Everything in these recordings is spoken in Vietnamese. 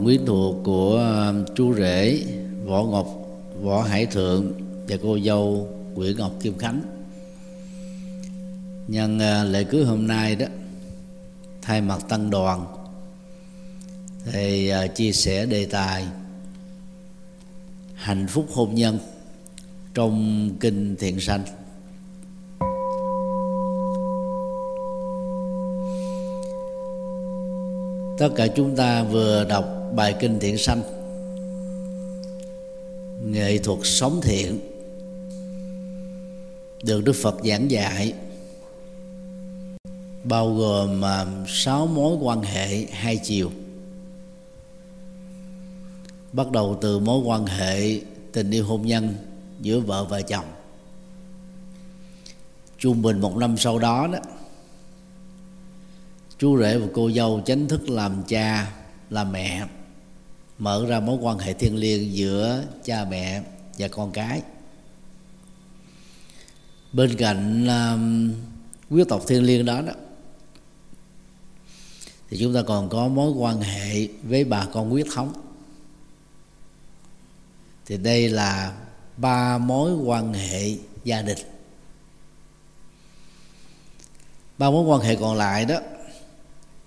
thân quyến thuộc của um, chú rể võ ngọc, võ hải thượng và cô dâu nguyễn ngọc kim khánh. Nhân à, lễ cưới hôm nay đó, thay mặt tăng đoàn, thì à, chia sẻ đề tài hạnh phúc hôn nhân trong kinh thiện sanh. Tất cả chúng ta vừa đọc bài kinh thiện sanh. Nghệ thuật sống thiện. Được đức phật giảng dạy, bao gồm à, sáu mối quan hệ hai chiều. Bắt đầu từ mối quan hệ tình yêu hôn nhân giữa vợ và chồng. Trung bình một năm sau đó đó, chú rể và cô dâu chính thức làm cha, làm mẹ mở ra mối quan hệ thiêng liêng giữa cha mẹ và con cái. Bên cạnh um, quý tộc thiêng liêng đó đó thì chúng ta còn có mối quan hệ với bà con huyết thống. Thì đây là ba mối quan hệ gia đình. Ba mối quan hệ còn lại đó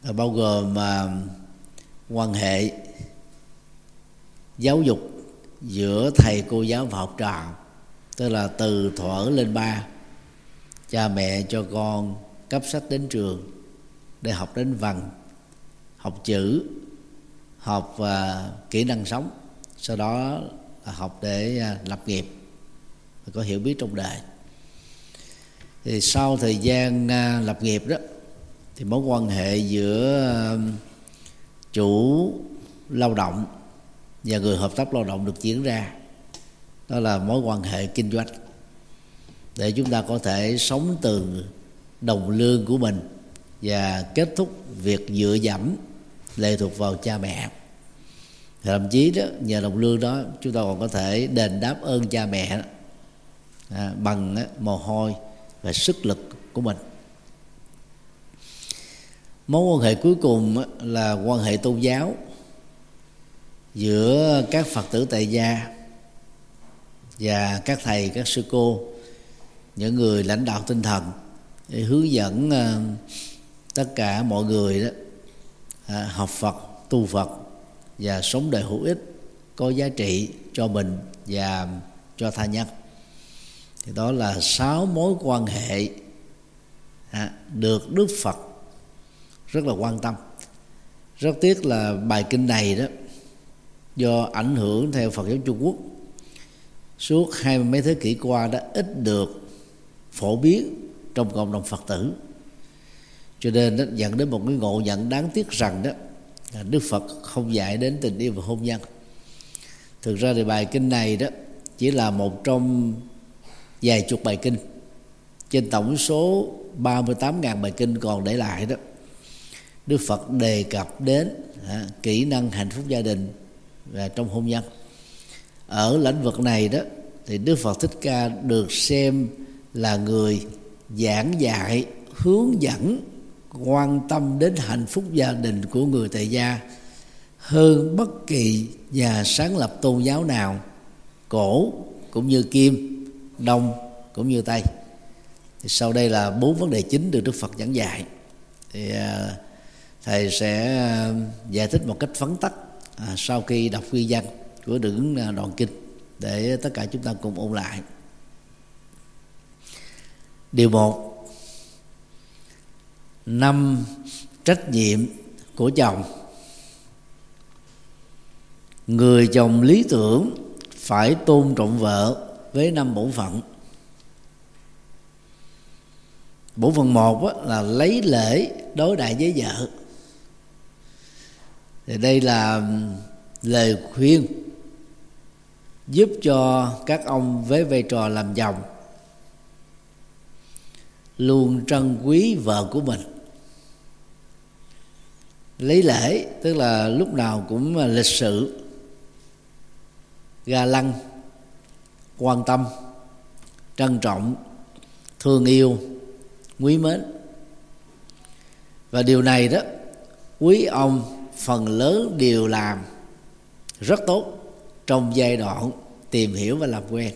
là bao gồm mà quan hệ giáo dục giữa thầy cô giáo và học trò tức là từ thuở lên ba cha mẹ cho con cấp sách đến trường để học đến văn học chữ học và kỹ năng sống sau đó là học để uh, lập nghiệp và có hiểu biết trong đời. Thì sau thời gian uh, lập nghiệp đó thì mối quan hệ giữa uh, chủ lao động và người hợp tác lao động được diễn ra. Đó là mối quan hệ kinh doanh. Để chúng ta có thể sống từ đồng lương của mình và kết thúc việc dựa dẫm lệ thuộc vào cha mẹ. Thậm chí đó nhờ đồng lương đó chúng ta còn có thể đền đáp ơn cha mẹ à, bằng á, mồ hôi và sức lực của mình. Mối quan hệ cuối cùng á, là quan hệ tôn giáo giữa các phật tử tại gia và các thầy, các sư cô, những người lãnh đạo tinh thần, để hướng dẫn ờ, tất cả mọi người đó à, học Phật, tu Phật và sống đời hữu ích, có giá trị cho mình và cho tha nhân. Thì đó là sáu mối quan hệ à, được Đức Phật rất là quan tâm. Rất tiếc là bài kinh này đó do ảnh hưởng theo Phật giáo Trung Quốc. Suốt hai mươi mấy thế kỷ qua đã ít được phổ biến trong cộng đồng Phật tử. Cho nên nó dẫn đến một cái ngộ nhận đáng tiếc rằng đó là Đức Phật không dạy đến tình yêu và hôn nhân. Thực ra thì bài kinh này đó chỉ là một trong vài chục bài kinh. Trên tổng số 38.000 bài kinh còn để lại đó Đức Phật đề cập đến à, kỹ năng hạnh phúc gia đình và trong hôn nhân. Ở lĩnh vực này đó, thì Đức Phật Thích Ca được xem là người giảng dạy, hướng dẫn, quan tâm đến hạnh phúc gia đình của người tại gia hơn bất kỳ nhà sáng lập tôn giáo nào, cổ cũng như kim, đông cũng như tây. Thì sau đây là bốn vấn đề chính được đức phật giảng dạy. Thì à, thầy sẽ à, giải thích một cách phấn tắc à, sau khi đọc ghi văn của đường à, đoạn kinh để tất cả chúng ta cùng ôn lại. Điều một năm trách nhiệm của chồng. Người chồng lý tưởng phải tôn trọng vợ với năm bổn phận. Bổn phận một là lấy lễ đối đại với vợ thì đây là lời khuyên giúp cho các ông với vai trò làm chồng luôn trân quý vợ của mình. Lấy lễ, tức là lúc nào cũng lịch sự, ga lăng, quan tâm, trân trọng, thương yêu, quý mến. Và điều này đó, quý ông phần lớn đều làm rất tốt trong giai đoạn tìm hiểu và làm quen.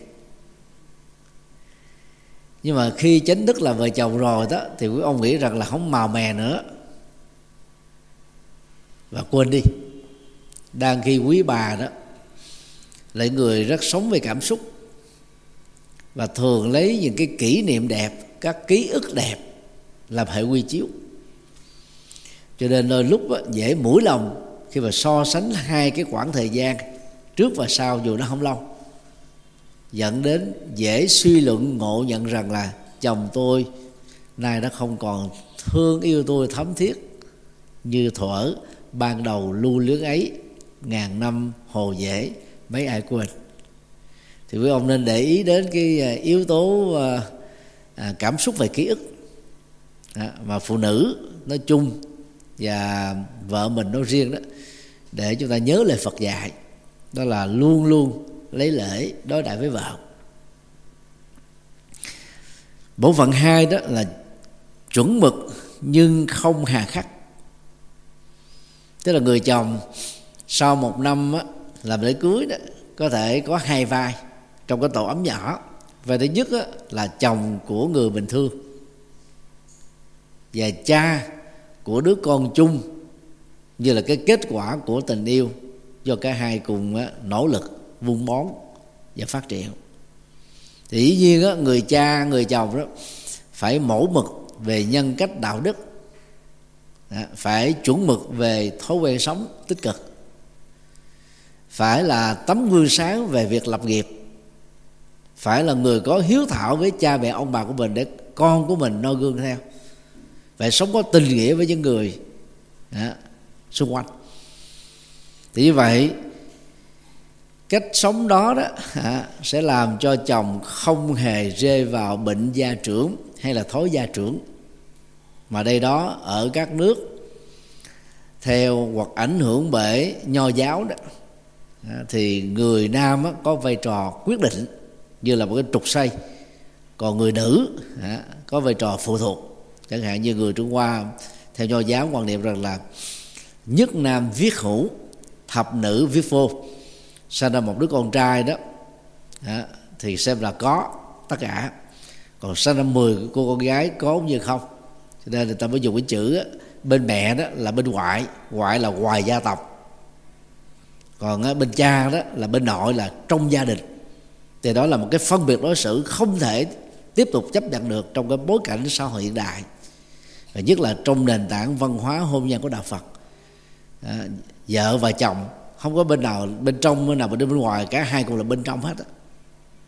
Nhưng mà khi chính thức là vợ chồng rồi đó, thì quý ông nghĩ rằng là không màu mè nữa. Và quên đi, đang khi quý bà đó lại người rất sống về cảm xúc và thường lấy những cái kỷ niệm đẹp, các ký ức đẹp làm hệ quy chiếu cho nên đôi lúc dễ mũi lòng khi mà so sánh hai cái khoảng thời gian trước và sau dù nó không lâu. Dẫn đến dễ suy luận ngộ nhận rằng là chồng tôi nay đã không còn thương yêu tôi thấm thiết như thuở ban đầu lưu luyến ấy ngàn năm hồ dễ mấy ai quên. Thì quý ông nên để ý đến cái à, yếu tố à, à, cảm xúc về ký ức. Mà phụ nữ nói chung và vợ mình nói riêng đó để chúng ta nhớ lời Phật dạy đó là luôn luôn lấy lễ đối đại với vợ. Bộ phận hai đó là chuẩn mực nhưng không hà khắc. Tức là người chồng sau một năm á, làm lễ cưới đó có thể có hai vai. Trong cái tổ ấm nhỏ và thứ nhất á, là chồng của người bình thường. Và cha của đứa con chung như là cái kết quả của tình yêu do cả hai cùng á, nỗ lực vun bón và phát triển. Thì dĩ nhiên á, người cha người chồng đó phải mẫu mực về nhân cách đạo đức phải chuẩn mực về thói quen sống tích cực phải là tấm gương sáng về việc lập nghiệp phải là người có hiếu thảo với cha mẹ ông bà của mình để con của mình noi gương theo phải sống có tình nghĩa với những người đó, xung quanh. Thì như vậy cách sống đó đó à, sẽ làm cho chồng không hề rơi vào bệnh gia trưởng hay là thói gia trưởng. Mà đây đó ở các nước theo hoặc ảnh hưởng bởi nho giáo đó à, thì người nam á, có vai trò quyết định như là một cái trục xây còn người nữ à, có vai trò phụ thuộc chẳng hạn như người trung hoa theo nho giáo quan niệm rằng là nhất nam viết hữu thập nữ viết vô sinh ra một đứa con trai đó à, thì xem là có tất cả. Còn sinh ra 10 cô con gái có cũng như không. Cho nên người ta mới dùng cái chữ đó, bên mẹ đó là bên ngoại ngoại là ngoài gia tộc. Còn á, bên cha đó là bên nội là trong gia đình. Thì đó là một cái phân biệt đối xử không thể tiếp tục chấp nhận được trong cái bối cảnh xã hội hiện đại và nhất là trong nền tảng văn hóa hôn nhân của đạo Phật. À, vợ và chồng không có bên nào bên trong bên nào bên bên ngoài cả hai cùng là bên trong hết á.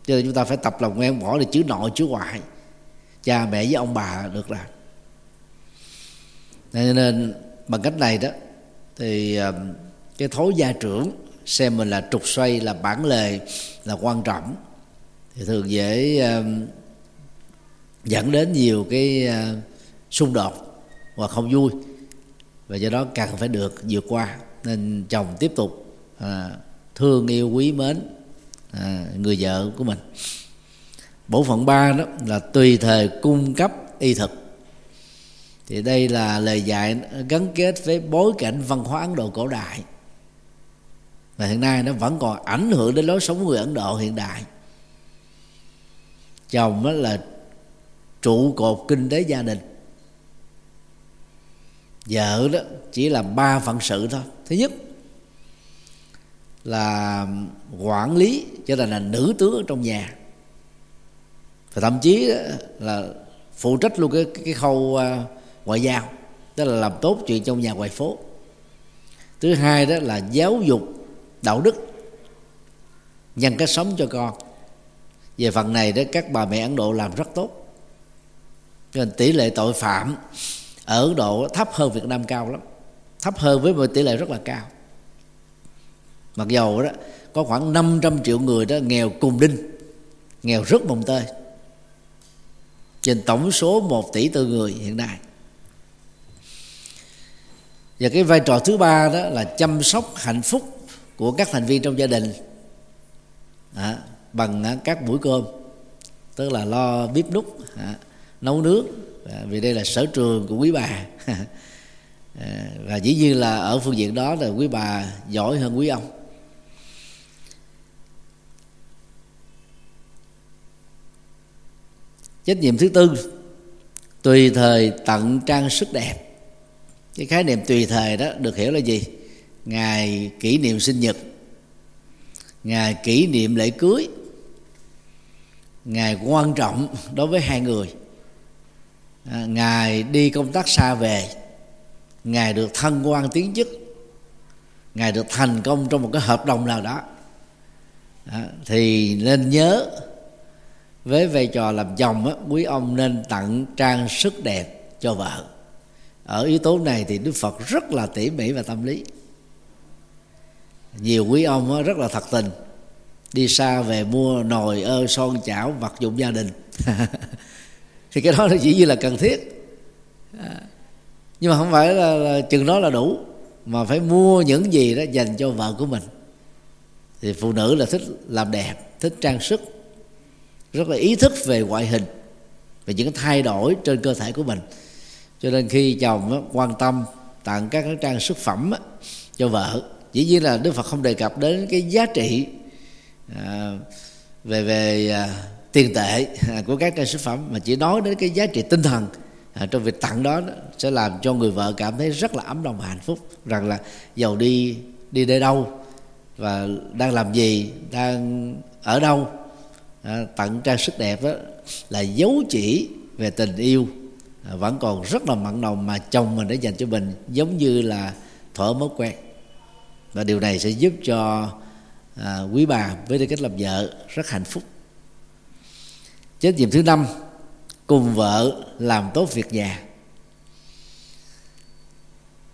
Cho nên chúng ta phải tập lòng quen bỏ được chữ nội chữ ngoại. Cha mẹ với ông bà được là nên, nên bằng cách này đó thì à, cái thối gia trưởng xem mình là trục xoay là bản lề là quan trọng thì thường dễ à, dẫn đến nhiều cái uh, xung đột và không vui. Và do đó cần phải được vượt qua. Nên chồng tiếp tục à, thương yêu quý mến à, người vợ của mình. Bổ phận ba đó là tùy thời cung cấp y thực. Thì đây là lời dạy gắn kết với bối cảnh văn hóa ấn độ cổ đại. Và hiện nay nó vẫn còn ảnh hưởng đến lối sống của người ấn độ hiện đại. Chồng đó là trụ cột kinh tế gia đình vợ đó chỉ là ba phận sự thôi. Thứ nhất là quản lý, cho nên là nữ tướng ở trong nhà. Và thậm chí là phụ trách luôn cái cái khâu à, ngoại giao. Tức là làm tốt chuyện trong nhà ngoài phố. Thứ hai đó là giáo dục đạo đức, nhân cách sống cho con. Về phần này đó, các bà mẹ ấn độ làm rất tốt. Cho nên tỷ lệ tội phạm ở ấn độ thấp hơn việt nam cao lắm. Thấp hơn với một tỷ lệ rất là cao. Mặc dầu đó có khoảng 500 triệu người đó nghèo cùng đinh nghèo rất mồng tơi. Trên tổng số 1 tỷ tư người hiện nay. Và cái vai trò thứ ba đó là chăm sóc hạnh phúc của các thành viên trong gia đình. À, bằng các buổi cơm. Tức là lo bếp núc à, nấu nướng à, vì đây là sở trường của quý bà. À, và dĩ nhiên là ở phương diện đó là quý bà giỏi hơn quý ông. Trách nhiệm thứ tư tùy thời tận trang sức đẹp. Cái khái niệm tùy thời đó được hiểu là gì? Ngày kỷ niệm sinh nhật ngày kỷ niệm lễ cưới ngày quan trọng đối với hai người à, ngài đi công tác xa về ngài được thân quan tiến chức ngài được thành công trong một cái hợp đồng nào đó. À, thì nên nhớ với vai trò làm chồng á, quý ông nên tặng trang sức đẹp cho vợ. Ở yếu tố này thì đức phật rất là tỉ mỉ và tâm lý. Nhiều quý ông rất là thật tình đi xa về mua nồi ơ son chảo vật dụng gia đình. thì cái đó nó chỉ như là cần thiết. À, nhưng mà không phải là, là chừng đó là đủ mà phải mua những gì đó dành cho vợ của mình. Thì phụ nữ là thích làm đẹp thích trang sức rất là ý thức về ngoại hình về những thay đổi trên cơ thể của mình. Cho nên khi chồng quan tâm tặng các cái trang sức phẩm cho vợ dĩ nhiên là đức phật không đề cập đến cái giá trị à, về về à, tiền tệ à, của các à, trang sức phẩm mà chỉ nói đến cái giá trị tinh thần à, trong việc tặng đó, sẽ làm cho người vợ cảm thấy rất là ấm lòng và hạnh phúc. Rằng là giàu đi đi đến đâu và đang làm gì đang ở đâu tặng trang sức đẹp đó là dấu chỉ về tình yêu. Vẫn còn rất là mặn nồng mà chồng mình đã dành cho mình giống như là thở mối quen. Và điều này sẽ giúp cho à, quý bà với tư cách làm vợ rất hạnh phúc trách nhiệm thứ năm cùng vợ làm tốt việc nhà.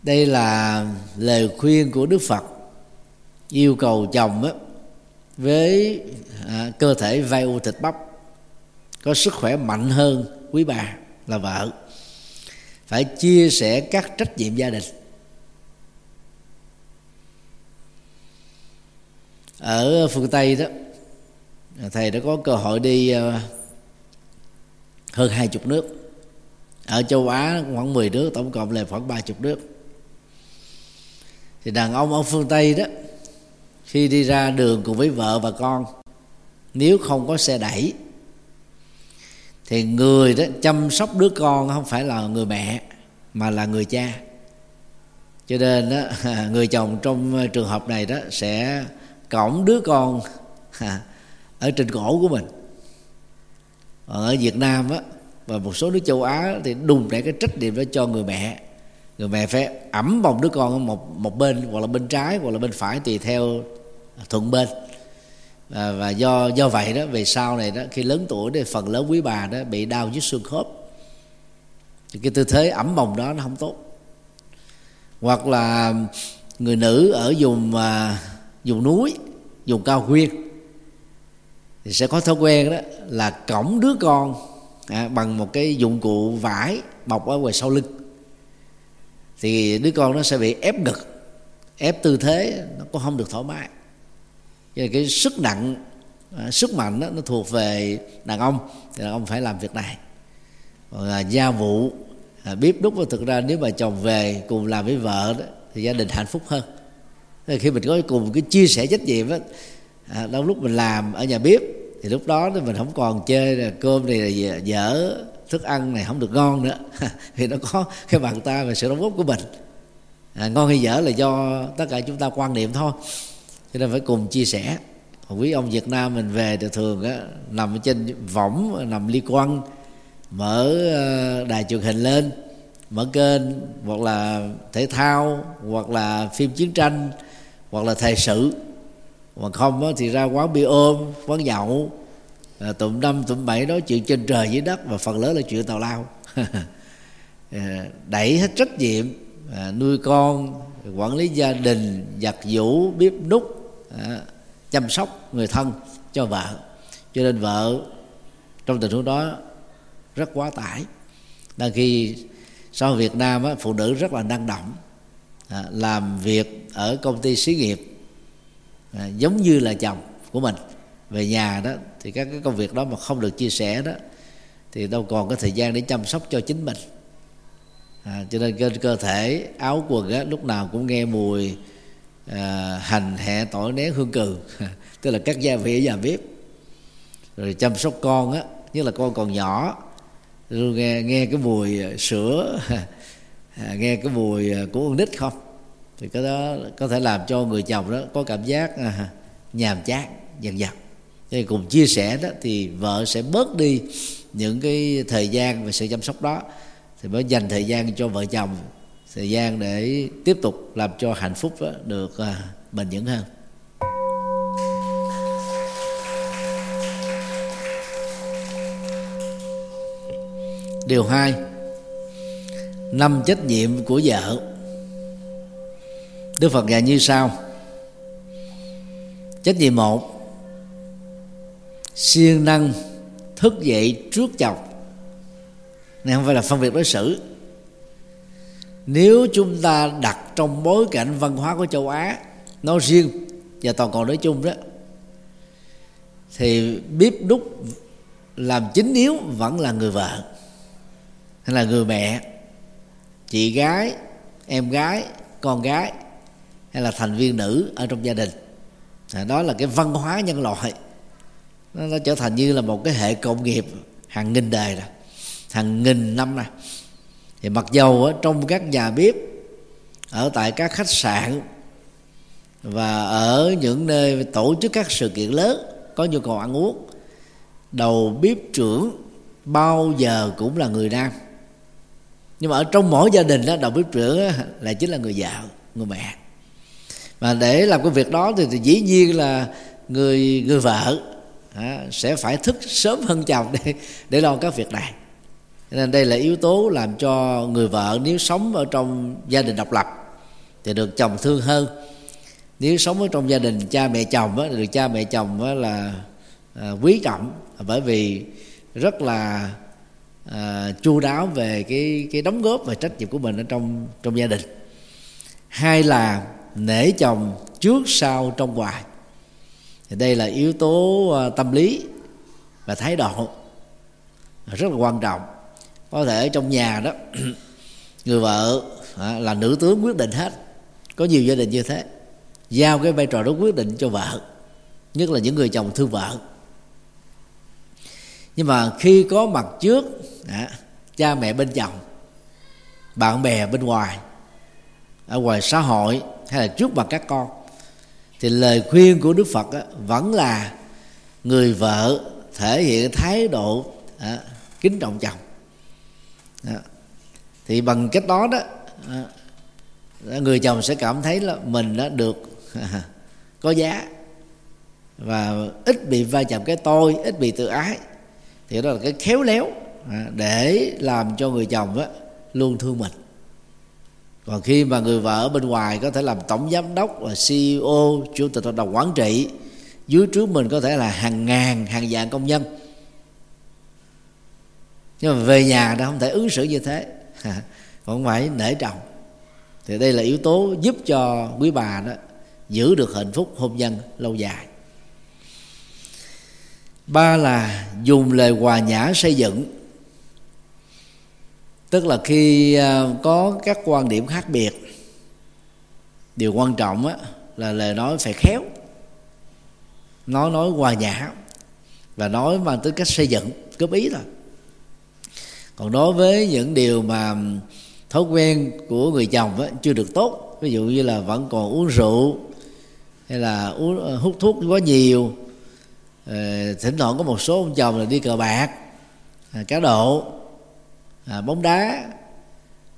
Đây là lời khuyên của đức phật yêu cầu chồng á, với à, cơ thể vai u thịt bắp có sức khỏe mạnh hơn quý bà là vợ. Phải chia sẻ các trách nhiệm gia đình. Ở phương tây đó thầy đã có cơ hội đi à, hơn hai chục nước. Ở châu á khoảng 10 nước, tổng cộng là khoảng ba chục nước. Thì đàn ông ở phương tây đó, khi đi ra đường cùng với vợ và con, nếu không có xe đẩy, thì người đó chăm sóc đứa con không phải là người mẹ, mà là người cha. Cho nên đó, người chồng trong trường hợp này đó sẽ cõng đứa con ở trên cổ của mình ở Việt Nam á và một số nước châu Á thì đùng để cái trách nhiệm đó cho người mẹ. Người mẹ phải ẩm bồng đứa con ở một một bên hoặc là bên trái hoặc là bên phải tùy theo thuận bên. Và, và do do vậy đó về sau này đó khi lớn tuổi thì phần lớn quý bà đó bị đau nhức xương khớp. Thì cái tư thế ẩm bồng đó nó không tốt. Hoặc là người nữ ở vùng à, vùng núi vùng cao nguyên thì sẽ có thói quen đó là cõng đứa con à, bằng một cái dụng cụ vải bọc ở ngoài sau lưng. Thì đứa con nó sẽ bị ép ngực ép tư thế nó cũng không được thoải mái. Cho nên cái sức nặng à, sức mạnh đó, nó thuộc về đàn ông thì đàn ông phải làm việc này. Còn là gia vụ à, bếp đúc thực ra nếu mà chồng về cùng làm với vợ đó, thì gia đình hạnh phúc hơn. Thì khi mình có cùng cái chia sẻ trách nhiệm đó, à, đôi lúc mình làm ở nhà bếp thì lúc đó thì mình không còn chơi là cơm này là dở thức ăn này không được ngon nữa. Thì nó có cái bàn tay và sự đóng góp của mình. À, ngon hay dở là do tất cả chúng ta quan niệm thôi. Cho nên phải cùng chia sẻ. Quý ông Việt Nam mình về thì thường á, nằm trên võng nằm ly quăng mở ờ, đài truyền hình lên mở kênh hoặc là thể thao hoặc là phim chiến tranh hoặc là thời sự mà không thì ra quán bia ôm quán nhậu. À, tụm năm tụm bảy nói chuyện trên trời dưới đất và phần lớn là chuyện tào lao. À, đẩy hết trách nhiệm à, nuôi con quản lý gia đình giặt giũ bếp nút à, chăm sóc người thân cho vợ. Cho nên vợ trong tình huống đó rất quá tải. Đang khi sau Việt Nam á, phụ nữ rất là năng động à, làm việc ở công ty xí nghiệp à, giống như là chồng của mình. Về nhà đó thì các cái công việc đó mà không được chia sẻ đó thì đâu còn có thời gian để chăm sóc cho chính mình. À, cho nên cơ, cơ thể áo quần á, lúc nào cũng nghe mùi à, hành hẹ tỏi nén hương cừ. Tức là các gia vị ở nhà bếp. Rồi chăm sóc con á nhất là con còn nhỏ rồi nghe nghe cái mùi sữa à, nghe cái mùi à, của con nít không? Thì cái đó có thể làm cho người chồng đó có cảm giác à, nhàm chán dần dần thì cùng chia sẻ đó thì vợ sẽ bớt đi những cái thời gian và sự chăm sóc đó. Thì mới dành thời gian cho vợ chồng thời gian để tiếp tục làm cho hạnh phúc đó được à, bền vững hơn. Điều hai năm trách nhiệm của vợ đức phật dạy như sau. Trách nhiệm một. Siêng năng thức dậy trước chồng. Này, không phải là phân biệt đối xử. Nếu chúng ta đặt trong bối cảnh văn hóa của châu á nói riêng và toàn cầu nói chung đó, thì bếp đúc làm chính yếu vẫn là người vợ, hay là người mẹ, chị gái, em gái, con gái hay là thành viên nữ ở trong gia đình. À, đó là cái văn hóa nhân loại. Nó, nó trở thành như là một cái hệ cộng nghiệp hàng nghìn đời rồi hàng nghìn năm này thì mặc dầu ở trong các nhà bếp ở tại các khách sạn và ở những nơi tổ chức các sự kiện lớn có nhu cầu ăn uống đầu bếp trưởng bao giờ cũng là người nam. Nhưng mà ở trong mỗi gia đình đó đầu bếp trưởng là chính là người vợ người mẹ và để làm cái việc đó thì, thì dĩ nhiên là người người vợ à, sẽ phải thức sớm hơn chồng để để lo các việc này. Nên đây là yếu tố làm cho người vợ nếu sống ở trong gia đình độc lập thì được chồng thương hơn. Nếu sống ở trong gia đình cha mẹ chồng á, được cha mẹ chồng á, là à, quý trọng. Bởi vì rất là à, chu đáo về cái cái đóng góp và trách nhiệm của mình ở trong trong gia đình. Hai là nể chồng trước sau trong ngoài thì đây là yếu tố à, tâm lý và thái độ rất là quan trọng. Có thể trong nhà đó người vợ à, là nữ tướng quyết định hết. Có nhiều gia đình như thế. Giao cái vai trò đó quyết định cho vợ nhất là những người chồng thương vợ. Nhưng mà khi có mặt trước à, cha mẹ bên chồng bạn bè bên ngoài ở ngoài xã hội hay là trước mặt các con thì lời khuyên của đức phật á, vẫn là người vợ thể hiện thái độ à, kính trọng chồng. À, thì bằng cách đó đó à, người chồng sẽ cảm thấy là mình đã được à, có giá và ít bị va chạm cái tôi ít bị tự ái. Thì đó là cái khéo léo à, để làm cho người chồng á, luôn thương mình còn khi mà người vợ ở bên ngoài có thể làm tổng giám đốc và CEO chủ tịch hội đồng quản trị, dưới trước mình có thể là hàng ngàn, hàng vạn công nhân. Nhưng mà về nhà nó không thể ứng xử như thế. Còn phải nể trọng. Thì đây là yếu tố giúp cho quý bà đó giữ được hạnh phúc hôn nhân lâu dài. Ba là dùng lời hòa nhã xây dựng tức là khi à, có các quan điểm khác biệt điều quan trọng á, là lời nói phải khéo. Nói nói hòa nhã và nói mang tính cách xây dựng góp ý thôi. Còn đối với những điều mà thói quen của người chồng á, chưa được tốt ví dụ như là vẫn còn uống rượu hay là uống ờ, hút thuốc quá nhiều ờ, thỉnh thoảng có một số ông chồng là đi cờ bạc à, cá độ à, bóng đá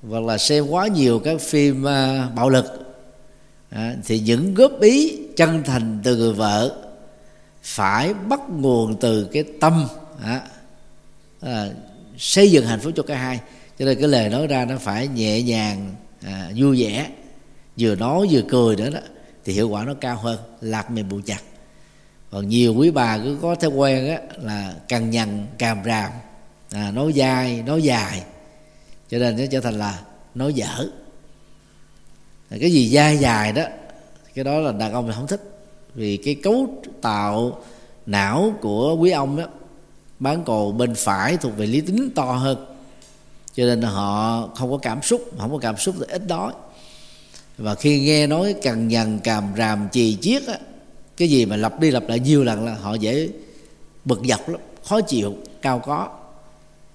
hoặc là xem quá nhiều các phim à, bạo lực. À, thì những góp ý chân thành từ người vợ phải bắt nguồn từ cái tâm à, à, xây dựng hạnh phúc cho cả hai. Cho nên cái lời nói ra nó phải nhẹ nhàng à, vui vẻ. Vừa nói vừa cười nữa đó thì hiệu quả nó cao hơn lạc mềm bù chặt. Còn nhiều quý bà cứ có thói quen á là càng nhằn càm ràm à, nói dài nói dài. Cho nên nó trở thành là nói dở. Cái gì dai dài đó cái đó là đàn ông thì không thích. Vì cái cấu tạo não của quý ông đó bán cầu bên phải thuộc về lý tính to hơn. Cho nên họ không có cảm xúc không có cảm xúc thì ít nói và khi nghe nói cằn nhằn càm ràm chì chiết á cái gì mà lặp đi lặp lại nhiều lần là họ dễ bực dọc lắm khó chịu cao có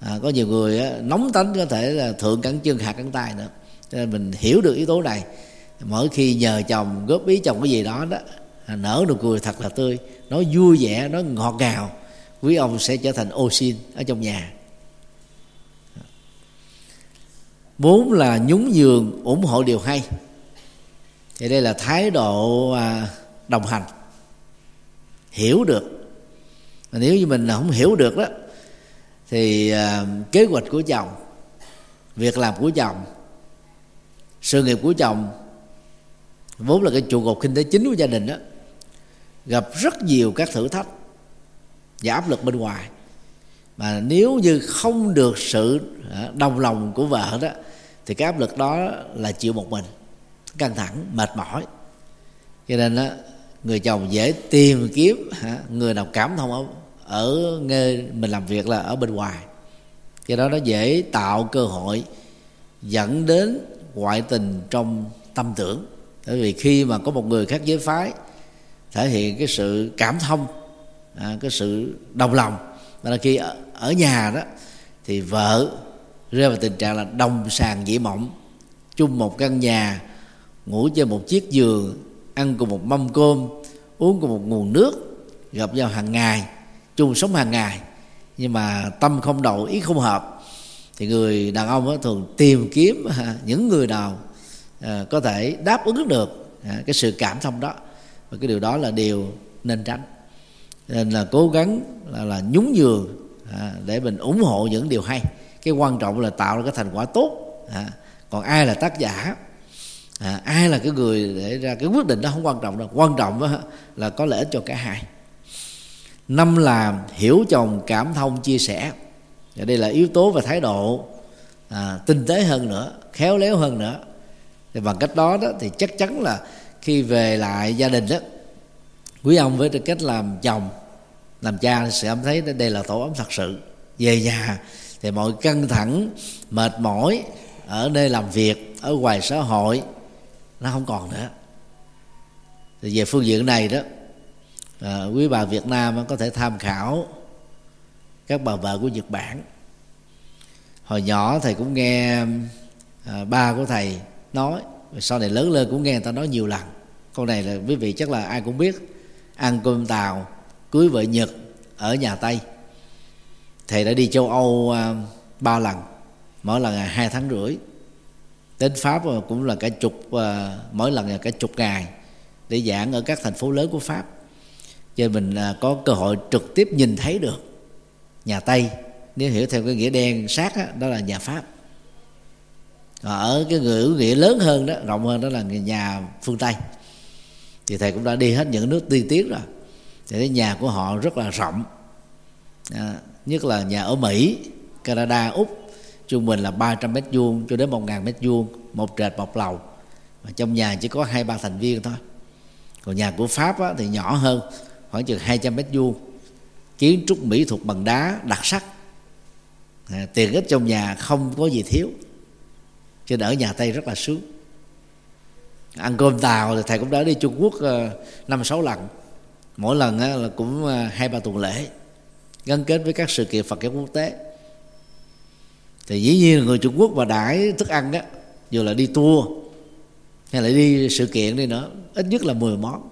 à, có nhiều người á, nóng tánh có thể là thượng cẳng chân hạ cẳng tay nữa. Cho nên mình hiểu được yếu tố này. Mỗi khi nhờ chồng góp ý chồng cái gì đó đó à, nở nụ cười thật là tươi. Nói vui vẻ nói ngọt ngào. Quý ông sẽ trở thành ô xin ở trong nhà. Bốn là nhún nhường ủng hộ điều hay. Thì đây là thái độ à, đồng hành. Hiểu được. Mà nếu như mình không hiểu được đó thì ờ, kế hoạch của chồng, việc làm của chồng, sự nghiệp của chồng vốn là cái trụ cột kinh tế chính của gia đình đó gặp rất nhiều các thử thách và áp lực bên ngoài. Mà nếu như không được sự ờ, đồng lòng của vợ đó, thì cái áp lực đó là chịu một mình, căng thẳng, mệt mỏi. Cho nên đó người chồng dễ tìm kiếm người nào cảm thông ở nghề nơi mình làm việc là ở bên ngoài. Do đó nó dễ tạo cơ hội dẫn đến ngoại tình trong tâm tưởng. Bởi vì khi mà có một người khác giới phái thể hiện cái sự cảm thông à, cái sự đồng lòng đó là khi ở, ở nhà đó thì vợ rơi vào tình trạng là đồng sàng dĩ mộng chung một căn nhà ngủ trên một chiếc giường ăn cùng một mâm cơm uống cùng một nguồn nước gặp nhau hàng ngày chung sống hàng ngày nhưng mà tâm không đầu ý không hợp thì người đàn ông thường tìm kiếm những người nào à, có thể đáp ứng được à, cái sự cảm thông đó. Và cái điều đó là điều nên tránh. Nên là cố gắng là, là nhún nhường à, để mình ủng hộ những điều hay. Cái quan trọng là tạo ra cái thành quả tốt còn ai là tác giả ai là cái người để ra cái quyết định đó không quan trọng đâu. Quan trọng là có lợi ích cho cả hai năm là hiểu chồng cảm thông chia sẻ. Và đây là yếu tố và thái độ à, tinh tế hơn nữa khéo léo hơn nữa. Thì bằng cách đó đó thì chắc chắn là khi về lại gia đình đó quý ông với tư cách làm chồng làm cha sẽ cảm thấy đây là tổ ấm thật sự về nhà. Thì mọi căng thẳng mệt mỏi ở nơi làm việc ở ngoài xã hội nó không còn nữa. Thì về phương diện này đó à, quý bà Việt Nam có thể tham khảo các bà vợ của Nhật Bản. Hồi nhỏ thầy cũng nghe à, ba của thầy nói sau này lớn lên cũng nghe người ta nói nhiều lần. Câu này là quý vị chắc là ai cũng biết. Ăn cơm tàu cưới vợ nhật ở nhà tây. Thầy đã đi châu âu à, ba lần mỗi lần là hai tháng rưỡi. Đến pháp cũng là cả chục à, mỗi lần là cả chục ngày để giảng ở các thành phố lớn của pháp cho mình à, có cơ hội trực tiếp nhìn thấy được nhà tây. Nếu hiểu theo cái nghĩa đen sát đó, đó là nhà pháp. Ở cái người ứ nghĩa lớn hơn đó rộng hơn đó là nhà phương tây. Thì thầy cũng đã đi hết những nước tiên tiến rồi. Thì cái nhà của họ rất là rộng. À, nhất là nhà ở mỹ canada úc. Trung bình là 300 mét vuông cho đến 1 ngàn mét vuông một trệt một lầu. Và trong nhà chỉ có hai ba thành viên thôi. Còn nhà của pháp á, thì nhỏ hơn khoảng chừng 200 mét vuông. Kiến trúc mỹ thuật bằng đá đặc sắc. À, tiền ích trong nhà không có gì thiếu. Cho nên ở nhà tây rất là sướng. Ăn cơm tàu thì thầy cũng đã đi trung quốc ờ, năm sáu lần. Mỗi lần là cũng ờ, hai ba tuần lễ. Gắn kết với các sự kiện phật giáo quốc tế. Thì dĩ nhiên là người trung quốc mà đãi thức ăn á dù là đi tour hay là đi sự kiện đi nữa ít nhất là 10 món.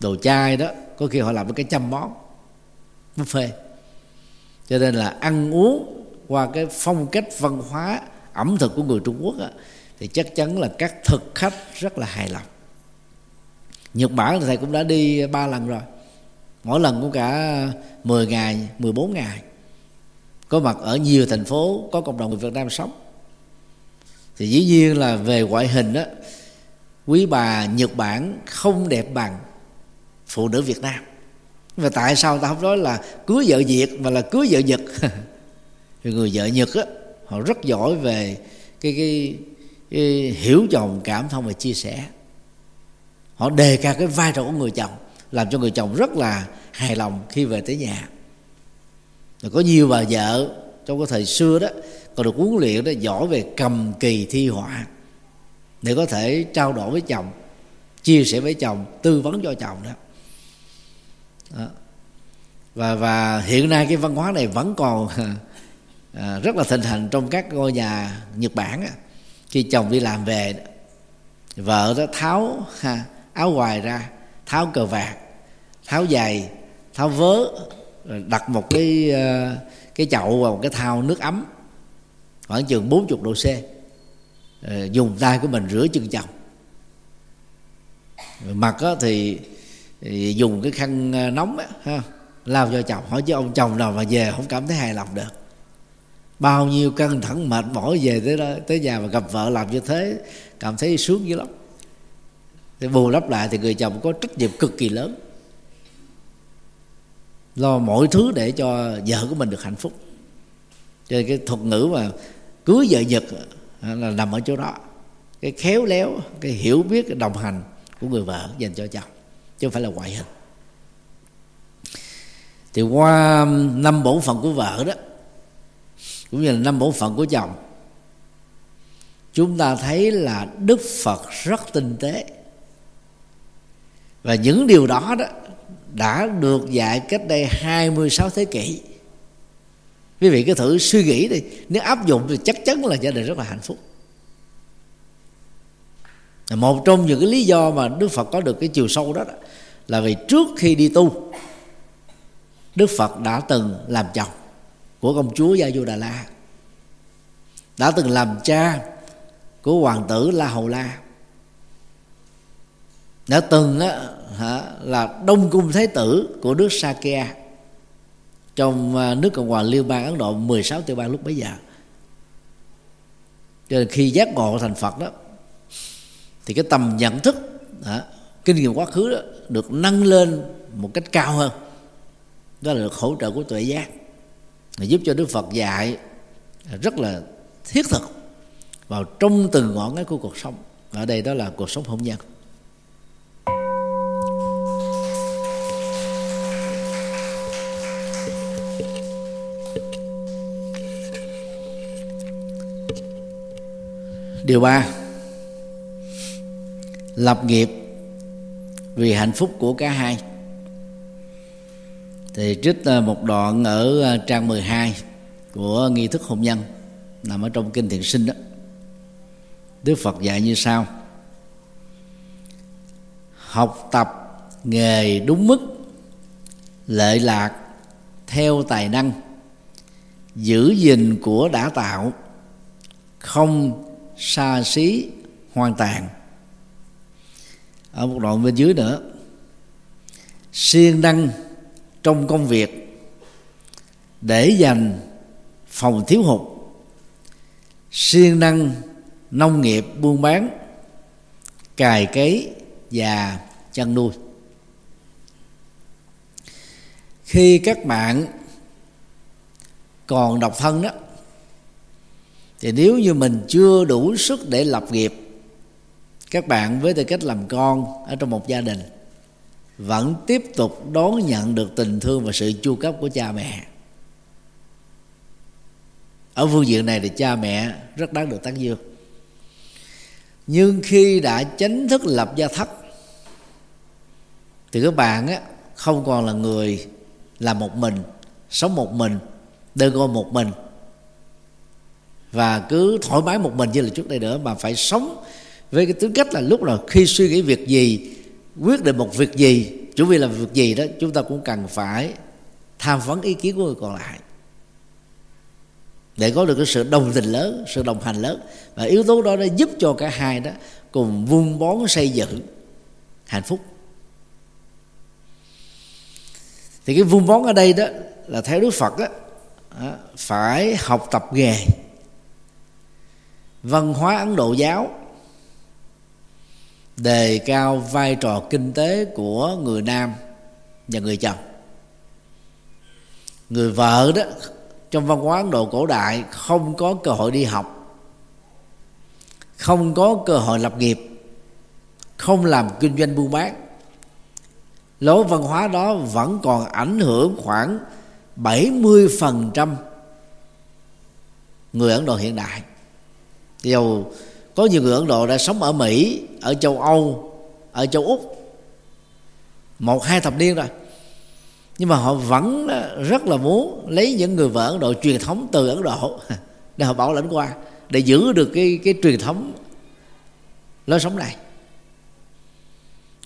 Đồ chai đó có khi họ làm với cái trăm món buffet cho nên là ăn uống qua cái phong cách văn hóa ẩm thực của người Trung Quốc á, thì chắc chắn là các thực khách rất là hài lòng. Nhật Bản thì thầy cũng đã đi ba lần rồi. Mỗi lần cũng cả 10 ngày 14 ngày. Có mặt ở nhiều thành phố có cộng đồng người Việt Nam sống. Thì dĩ nhiên là về ngoại hình đó quý bà Nhật Bản không đẹp bằng phụ nữ Việt Nam. Và tại sao ta không nói là cưới vợ Việt mà là cưới vợ Nhật? Thì người vợ nhật á họ rất giỏi về cái, cái, cái hiểu chồng cảm thông và chia sẻ. Họ đề cao cái vai trò của người chồng làm cho người chồng rất là hài lòng khi về tới nhà. Rồi có nhiều bà vợ trong cái thời xưa đó còn được huấn luyện đó giỏi về cầm kỳ thi họa để có thể trao đổi với chồng chia sẻ với chồng tư vấn cho chồng đó, đó. và và hiện nay cái văn hóa này vẫn còn à, rất là thịnh hành trong các ngôi nhà Nhật Bản á. khi chồng đi làm về vợ đó tháo ha, áo ngoài ra tháo cờ vạt tháo giày tháo vớ đặt một cái à, cái chậu vào một cái thau nước ấm khoảng chừng 40 độ C dùng tay của mình rửa chân chồng mặt thì, thì dùng cái khăn ờ, nóng á, ha lao cho chồng. Hỏi chứ ông chồng nào mà về không cảm thấy hài lòng được. Bao nhiêu căng thẳng mệt mỏi về tới đó, tới nhà mà gặp vợ làm như thế cảm thấy sướng dữ lắm. Thì bù đắp lại thì người chồng có trách nhiệm cực kỳ lớn. Lo mọi thứ để cho vợ của mình được hạnh phúc. Cho nên cái thuật ngữ mà cưới vợ nhật ờ, là nằm ở chỗ đó. Cái khéo léo cái hiểu biết cái đồng hành của người vợ dành cho chồng chứ không phải là ngoại hình. Thì qua um, năm bổn phận của vợ đó, cũng như là năm bổn phận của chồng, chúng ta thấy là đức phật rất tinh tế. Và những điều đó đó đã được dạy cách đây 26 thế kỷ. Quý vị cứ thử suy nghĩ đi, nếu áp dụng thì chắc chắn là gia đình rất là hạnh phúc một trong những cái lý do mà đức phật có được cái chiều sâu đó, đó là vì trước khi đi tu đức phật đã từng làm chồng của công chúa gia du đà la đã từng làm cha của hoàng tử la hầu la đã từng á, hả, là đông cung thái tử của nước Sakya trong à, nước cộng hòa liên bang ấn độ 16 tiểu bang lúc bấy giờ. Cho nên khi giác ngộ thành phật đó thì cái tầm nhận thức đó, kinh nghiệm quá khứ đó được nâng lên một cách cao hơn. Đó là được hỗ trợ của tuệ giác. Giúp cho đức phật dạy rất là thiết thực vào trong từng ngõ ngách của cuộc sống. Ở đây đó là cuộc sống hôn nhân. Điều ba lập nghiệp vì hạnh phúc của cả hai. Thì trích ờ, một đoạn ở ờ, trang 12 của nghi thức hôn nhân nằm ở trong kinh thiện sinh đó. Đức Phật dạy như sau học tập nghề đúng mức, lệ lạc theo tài năng, giữ gìn của đã tạo, không xa xí hoang tàn ở một đoạn bên dưới nữa. Siêng năng trong công việc để dành phòng thiếu hụt. Siêng năng nông nghiệp buôn bán cài cấy và chăn nuôi. Khi các bạn còn độc thân đó, thì nếu như mình chưa đủ sức để lập nghiệp các bạn với tư cách làm con ở trong một gia đình vẫn tiếp tục đón nhận được tình thương và sự chu cấp của cha mẹ. Ở phương diện này thì cha mẹ rất đáng được tán dương. Nhưng khi đã chính thức lập gia thất, thì các bạn á, không còn là người làm một mình, sống một mình, đơn côi một mình. Và cứ thoải mái một mình như là trước đây nữa mà phải sống với cái tính cách là lúc nào khi suy nghĩ việc gì, quyết định một việc gì chủ vì làm việc gì đó, chúng ta cũng cần phải tham vấn ý kiến của người còn lại. Để có được cái sự đồng tình lớn, sự đồng hành lớn. Và yếu tố đó đã giúp cho cả hai đó cùng vun bón xây dựng hạnh phúc. Thì cái vun bón ở đây đó là theo đức phật đó phải học tập nghề, văn hóa ấn độ giáo đề cao vai trò kinh tế của người nam và người chồng. Người vợ đó, trong văn hóa ấn độ cổ đại, không có cơ hội đi học, không có cơ hội lập nghiệp, không làm kinh doanh buôn bán. Lối văn hóa đó vẫn còn ảnh hưởng khoảng 70% người Ấn Độ hiện đại. Dầu có nhiều người Ấn Độ đã sống ở Mỹ ở châu Âu ở châu Úc. Một hai thập niên rồi. Nhưng mà họ vẫn rất là muốn lấy những người vợ Ấn Độ truyền thống từ Ấn Độ để họ bảo lãnh qua để giữ được cái cái truyền thống lối sống này.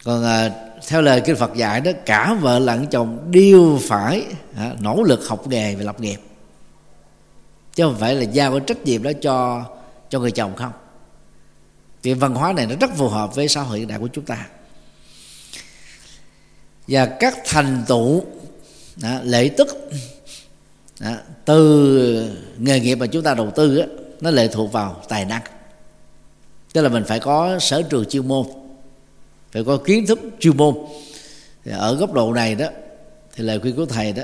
Còn à, theo lời kinh Phật dạy đó cả vợ lẫn chồng đều phải à, nỗ lực học nghề và lập nghiệp. Chứ không phải là giao cái trách nhiệm đó cho cho người chồng không thì văn hóa này nó rất phù hợp với xã hội hiện đại của chúng ta. Và các thành tựu à, đó, lệ tức đó, từ nghề nghiệp mà chúng ta đầu tư đó, nó lệ thuộc vào tài năng. Tức là mình phải có sở trường chuyên môn phải có kiến thức chuyên môn. Thì ở góc độ này đó thì lời khuyên của thầy đó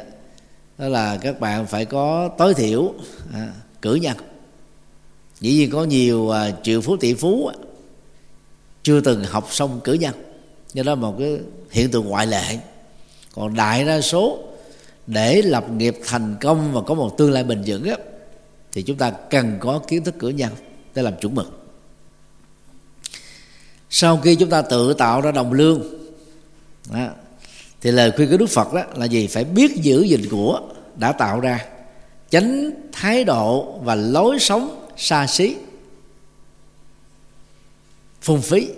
đó là các bạn phải có tối thiểu à, cử nhân. Dĩ nhiên có nhiều à, triệu phú tỷ phú chưa từng học xong cử nhân. Do đó một cái hiện tượng ngoại lệ. Còn đại đa số để lập nghiệp thành công và có một tương lai bền vững á, thì chúng ta cần có kiến thức cử nhân để làm chuẩn mực. Sau khi chúng ta tự tạo ra đồng lương đó, thì lời khuyên của đức phật đó là gì? Phải biết giữ gìn của đã tạo ra tránh thái độ và lối sống xa xí phung phí.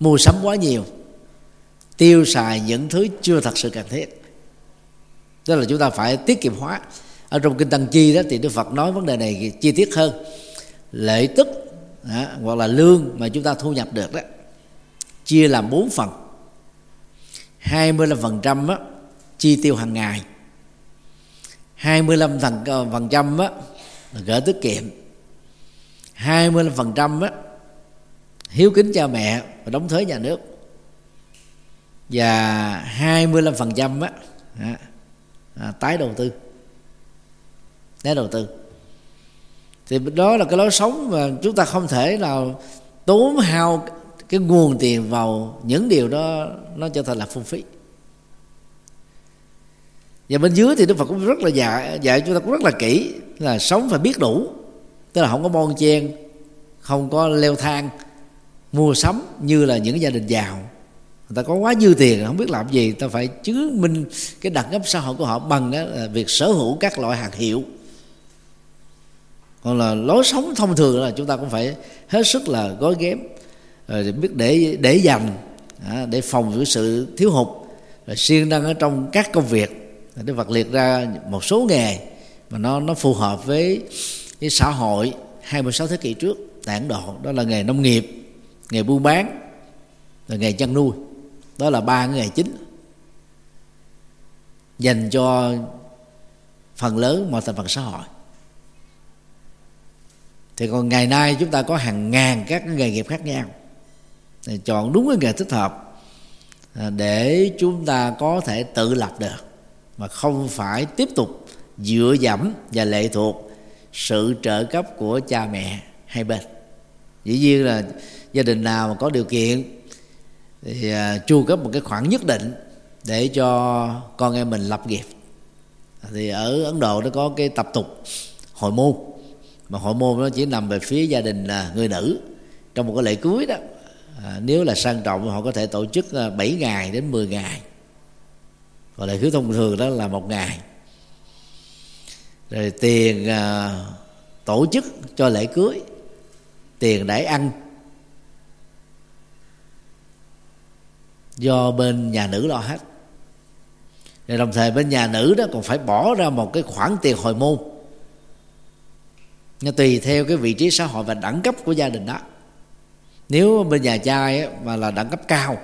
Mua sắm quá nhiều tiêu xài những thứ chưa thật sự cần thiết. Tức là chúng ta phải tiết kiệm hóa. Ở trong kinh tăng chi đó thì đức phật nói vấn đề này chi tiết hơn. Lệ tức đó, hoặc là lương mà chúng ta thu nhập được đó chia làm bốn phần. 25% á, chi tiêu hàng ngày. 25% phần, phần trăm á, là gửi tiết kiệm. 25% phần trăm á, hiếu kính cha mẹ và đóng thuế nhà nước. Và 25% phần trăm á, à, tái đầu tư tái đầu tư. Thì đó là cái lối sống mà chúng ta không thể nào tốn hao cái nguồn tiền vào những điều đó nó trở thành là phung phí. Và bên dưới thì đức phật cũng rất là dạy dạy chúng ta cũng rất là kỹ là sống phải biết đủ tức là không có bon chen, không có leo thang, mua sắm như là những gia đình giàu người ta có quá dư tiền không biết làm gì. Ta phải chứng minh cái đẳng cấp xã hội của họ bằng đó là việc sở hữu các loại hàng hiệu. Còn là lối sống thông thường là chúng ta cũng phải hết sức là gói ghém, rồi biết để để dành à, để phòng với sự thiếu hụt. Rồi siêng năng ở trong các công việc. Để vật liệt ra một số nghề mà nó nó phù hợp với cái xã hội 26 thế kỷ trước tại Ấn Độ, đó là nghề nông nghiệp, nghề buôn bán và nghề chăn nuôi. Đó là ba nghề chính. Dành cho phần lớn mọi thành phần xã hội. Thì còn ngày nay chúng ta có hàng ngàn các nghề nghiệp khác nhau. Thì chọn đúng cái nghề thích hợp à, để chúng ta có thể tự lập được, mà không phải tiếp tục dựa dẫm và lệ thuộc sự trợ cấp của cha mẹ hai bên. Dĩ nhiên là gia đình nào mà có điều kiện thì uh, chu cấp một cái khoản nhất định để cho con em mình lập nghiệp. Thì ở ấn độ nó có cái tập tục hội môn mà hội môn nó chỉ nằm về phía gia đình là người nữ trong một cái lễ cưới đó. À, nếu là sang trọng họ có thể tổ chức à, 7 ngày đến 10 ngày. Còn lễ cưới thông thường đó là một ngày rồi tiền à, tổ chức cho lễ cưới. Tiền đãi ăn. Do bên nhà nữ lo hết. Rồi đồng thời bên nhà nữ đó còn phải bỏ ra một cái khoản tiền hồi môn. Nó tùy theo cái vị trí xã hội và đẳng cấp của gia đình đó. Nếu bên nhà trai mà là đẳng cấp cao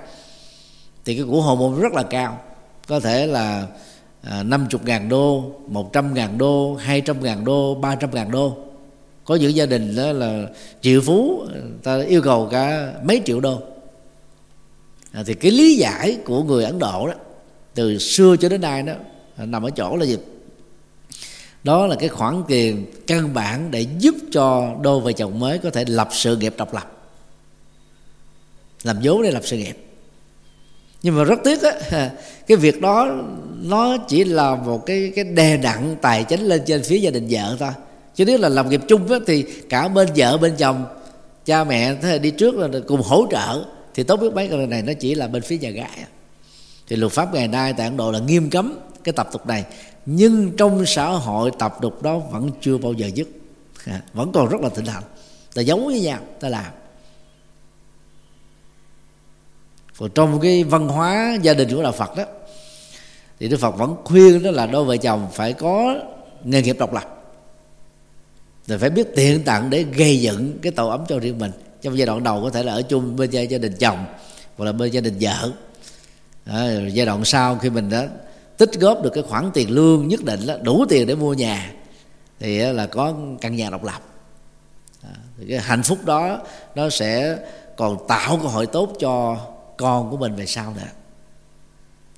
thì cái của hồi môn rất là cao. Có thể là à, năm chục ngàn đô một trăm ngàn đô hai trăm ngàn đô ba trăm ngàn đô. Có những gia đình đó là triệu phú ta yêu cầu cả mấy triệu đô. À, thì cái lý giải của người ấn độ đó từ xưa cho đến nay đó nằm ở chỗ là gì? Đó là cái khoản tiền căn bản để giúp cho đôi vợ chồng mới có thể lập sự nghiệp độc lập. Làm vốn để lập sự nghiệp nhưng mà rất tiếc á cái việc đó nó chỉ là một cái cái đè nặng tài chính lên trên phía gia đình vợ thôi. Chứ nếu là làm nghiệp chung á, thì cả bên vợ bên chồng cha mẹ thế đi trước là cùng hỗ trợ thì tốt biết mấy cái này nó chỉ là bên phía nhà gái. Thì luật pháp ngày nay tại ấn độ là nghiêm cấm cái tập tục này nhưng trong xã hội tập tục đó vẫn chưa bao giờ dứt. Vẫn còn rất là thịnh hành. Ta giống với nhau ta làm. Còn trong cái văn hóa gia đình của đạo Phật đó thì Đức Phật vẫn khuyên đó là đôi vợ chồng phải có nghề nghiệp độc lập. Rồi phải biết tiện tặng để gây dựng cái tổ ấm cho riêng mình. Trong giai đoạn đầu có thể là ở chung bên gia đình chồng hoặc là bên gia đình vợ. À, giai đoạn sau khi mình đã tích góp được cái khoản tiền lương nhất định đó, đủ tiền để mua nhà thì là có căn nhà độc lập. À, thì cái hạnh phúc đó nó sẽ còn tạo cơ hội tốt cho con của mình về sau nữa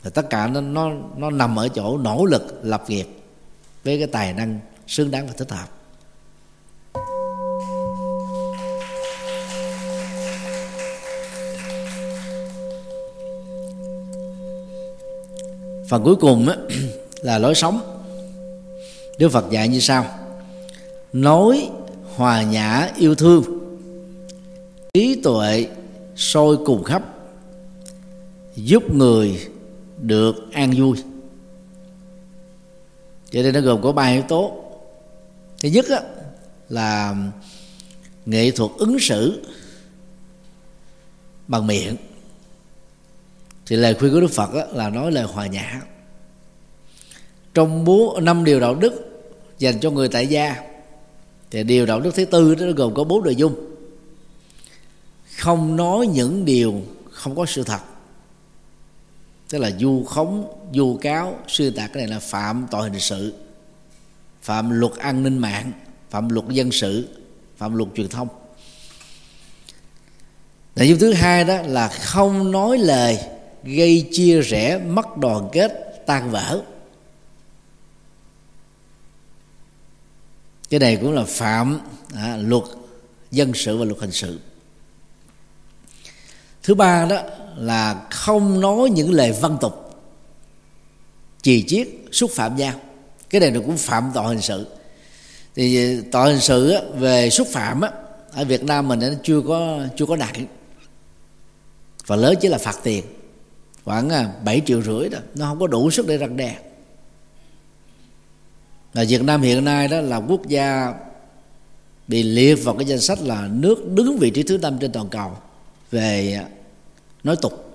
thì tất cả nó nó nó nằm ở chỗ nỗ lực lập nghiệp với cái tài năng xứng đáng và thích hợp. Phần cuối cùng á, là lối sống. Đức phật dạy như sau. Nói hòa nhã yêu thương trí tuệ sôi cùng khắp giúp người được an vui. Cho nên nó gồm có ba yếu tố. Thứ nhất á, là nghệ thuật ứng xử bằng miệng. Thì lời khuyên của đức phật á, là nói lời hòa nhã. Trong bốn năm điều đạo đức dành cho người tại gia thì điều đạo đức thứ tư đó gồm có bốn nội dung. Không nói những điều không có sự thật tức là du khống du cáo xuyên tạc cái này là phạm tội hình sự phạm luật an ninh mạng phạm luật dân sự phạm luật truyền thông. Nội dung thứ hai đó là không nói lời gây chia rẽ mất đoàn kết tan vỡ. Cái này cũng là phạm à, luật dân sự và luật hình sự. Thứ ba đó là không nói những lời văn tục chì chiết xúc phạm nhau. Cái này nó cũng phạm tội hình sự. Thì ờ, tội hình sự á, về xúc phạm á, ở Việt Nam mình nó chưa có chưa có nặng. Và lớn chỉ là phạt tiền khoảng à, 7 triệu rưỡi đó nó không có đủ sức để răng đe. Là Việt Nam hiện nay đó là quốc gia bị liệt vào cái danh sách là nước đứng vị trí thứ năm trên toàn cầu về à, nói tục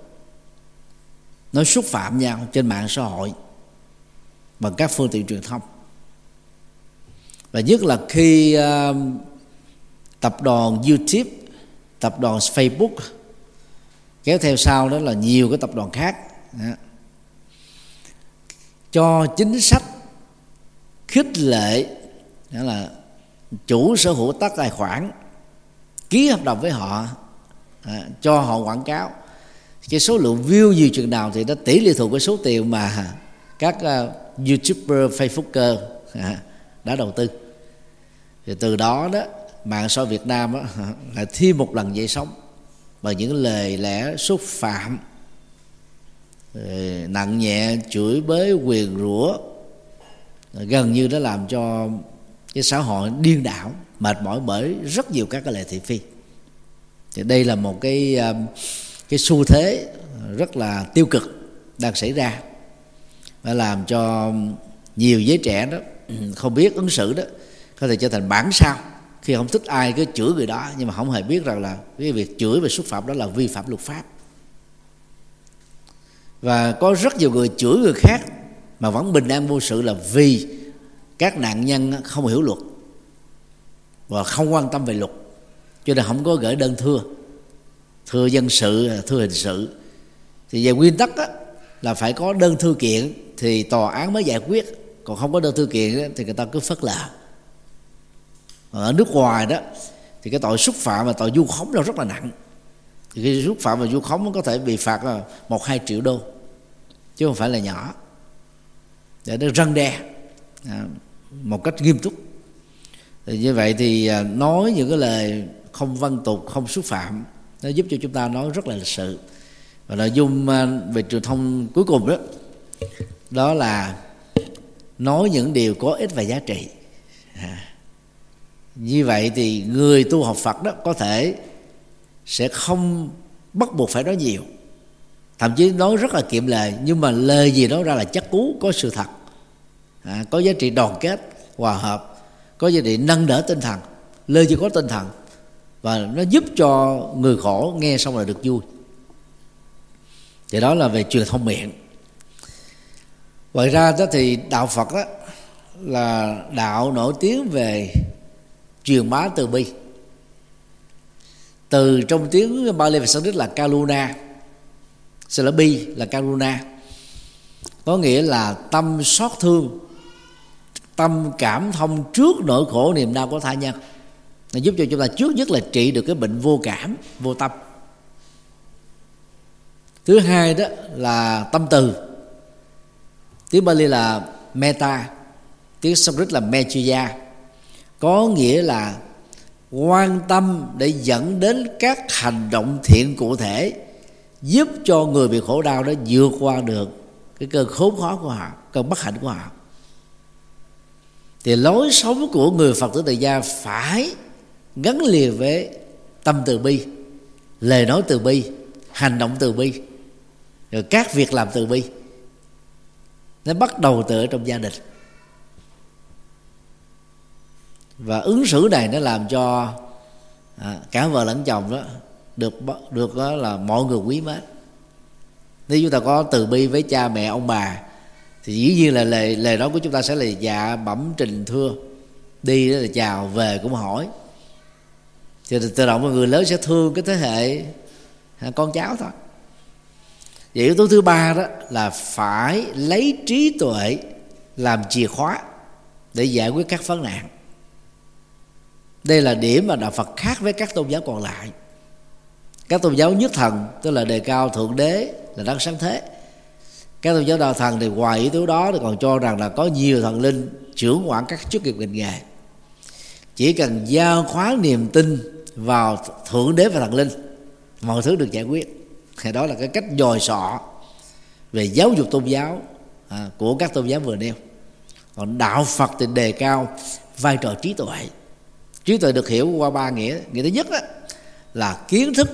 nói xúc phạm nhau trên mạng xã hội bằng các phương tiện truyền thông và nhất là khi uh, tập đoàn YouTube tập đoàn Facebook kéo theo sau đó là nhiều cái tập đoàn khác đó. cho chính sách khích lệ đó là chủ sở hữu tất tài khoản ký hợp đồng với họ à, cho họ quảng cáo cái số lượng view nhiều chừng nào thì nó tỷ lệ thuộc với số tiền mà các uh, youtuber facebooker đã đầu tư. Thì từ đó đó mạng xã Việt Nam đó, là thêm một lần dậy sóng bằng những lời lẽ xúc phạm ờ, nặng nhẹ chửi bới quyền rủa gần như nó làm cho cái xã hội điên đảo mệt mỏi bởi rất nhiều các cái lệ thị phi. Thì đây là một cái uh, cái xu thế rất là tiêu cực đang xảy ra và làm cho nhiều giới trẻ đó không biết ứng xử đó, có thể trở thành bản sao khi không thích ai cứ chửi người đó, nhưng mà không hề biết rằng là cái việc chửi và xúc phạm đó là vi phạm luật pháp. Và có rất nhiều người chửi người khác mà vẫn bình an vô sự là vì các nạn nhân không hiểu luật và không quan tâm về luật, cho nên không có gửi đơn thưa thưa dân sự thưa hình sự. Thì về nguyên tắc á, là phải có đơn thư kiện thì tòa án mới giải quyết. Còn không có đơn thư kiện thì người ta cứ phớt lờ. Ở nước ngoài đó thì cái tội xúc phạm và tội du khống là rất là nặng. Thì khi xúc phạm và du khống có thể bị phạt là một hai triệu đô chứ không phải là nhỏ. Để nó răng đe à, một cách nghiêm túc. Thì như vậy thì à, nói những cái lời không văn tục không xúc phạm nó giúp cho chúng ta nói rất là lịch sự. Và nội dung à, về truyền thông cuối cùng đó đó là nói những điều có ích và giá trị. À. như vậy thì người tu học phật đó có thể sẽ không bắt buộc phải nói nhiều. Thậm chí nói rất là kiệm lời nhưng mà lời gì nói ra là chắc cú có sự thật. À, có giá trị đoàn kết hòa hợp có giá trị nâng đỡ tinh thần. Lời gì có tinh thần và nó giúp cho người khổ nghe xong là được vui. Thì đó là về truyền thông miệng. Ngoài ra đó thì đạo phật đó là đạo nổi tiếng về truyền bá từ bi. Từ trong tiếng Bali và Sanskrit là Kaluna sẽ là bi, là Karuna. Có nghĩa là tâm xót thương, tâm cảm thông trước nỗi khổ niềm đau của tha nhân nó giúp cho chúng ta trước nhất là trị được cái bệnh vô cảm, vô tâm. Thứ hai đó là tâm từ. Tiếng Bali là meta, tiếng Sanskrit là mechiya có nghĩa là quan tâm để dẫn đến các hành động thiện cụ thể, giúp cho người bị khổ đau đó vượt qua được cái cơn khốn khó của họ, cơn bất hạnh của họ. Thì lối sống của người phật tử tại gia phải gắn liền với tâm từ bi lời nói từ bi hành động từ bi rồi các việc làm từ bi. Nó bắt đầu từ ở trong gia đình. Và ứng xử này nó làm cho à, cả vợ lẫn chồng đó được được đó là mọi người quý mến. Nếu chúng ta có từ bi với cha mẹ ông bà thì dĩ nhiên là lời lời nói của chúng ta sẽ là dạ bẩm trình thưa. Đi đó là chào về cũng hỏi thì tự động mọi người lớn sẽ thương cái thế hệ à, con cháu thôi. Và yếu tố thứ ba đó là phải lấy trí tuệ làm chìa khóa để giải quyết các vấn nạn. Đây là điểm mà đạo phật khác với các tôn giáo còn lại. Các tôn giáo nhất thần, tức là đề cao thượng đế, là đấng sáng thế. Các tôn giáo đạo thần thì ngoài yếu tố đó thì còn cho rằng là có nhiều thần linh trưởng quản các chức nghiệp ngành nghề chỉ cần giao khóa niềm tin vào thượng đế và thần linh mọi thứ được giải quyết. Thì đó là cái cách dòi sọ về giáo dục tôn giáo à, của các tôn giáo vừa nêu. Còn đạo phật thì đề cao vai trò trí tuệ. Trí tuệ được hiểu qua ba nghĩa. Nghĩa thứ nhất đó, là kiến thức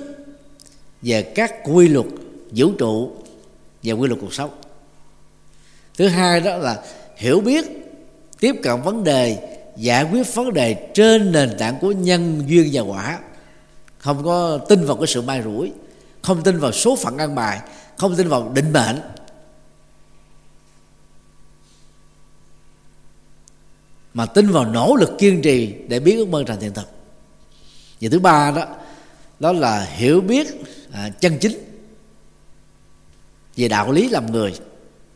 về các quy luật vũ trụ và quy luật cuộc sống. Thứ hai đó là hiểu biết tiếp cận vấn đề giải quyết vấn đề trên nền tảng của nhân duyên và quả. Không có tin vào cái sự may rủi không tin vào số phận ăn bài không tin vào định mệnh. Mà tin vào nỗ lực kiên trì để biến ước mơ thành hiện thực. Và thứ ba đó đó là hiểu biết à, chân chính về đạo lý làm người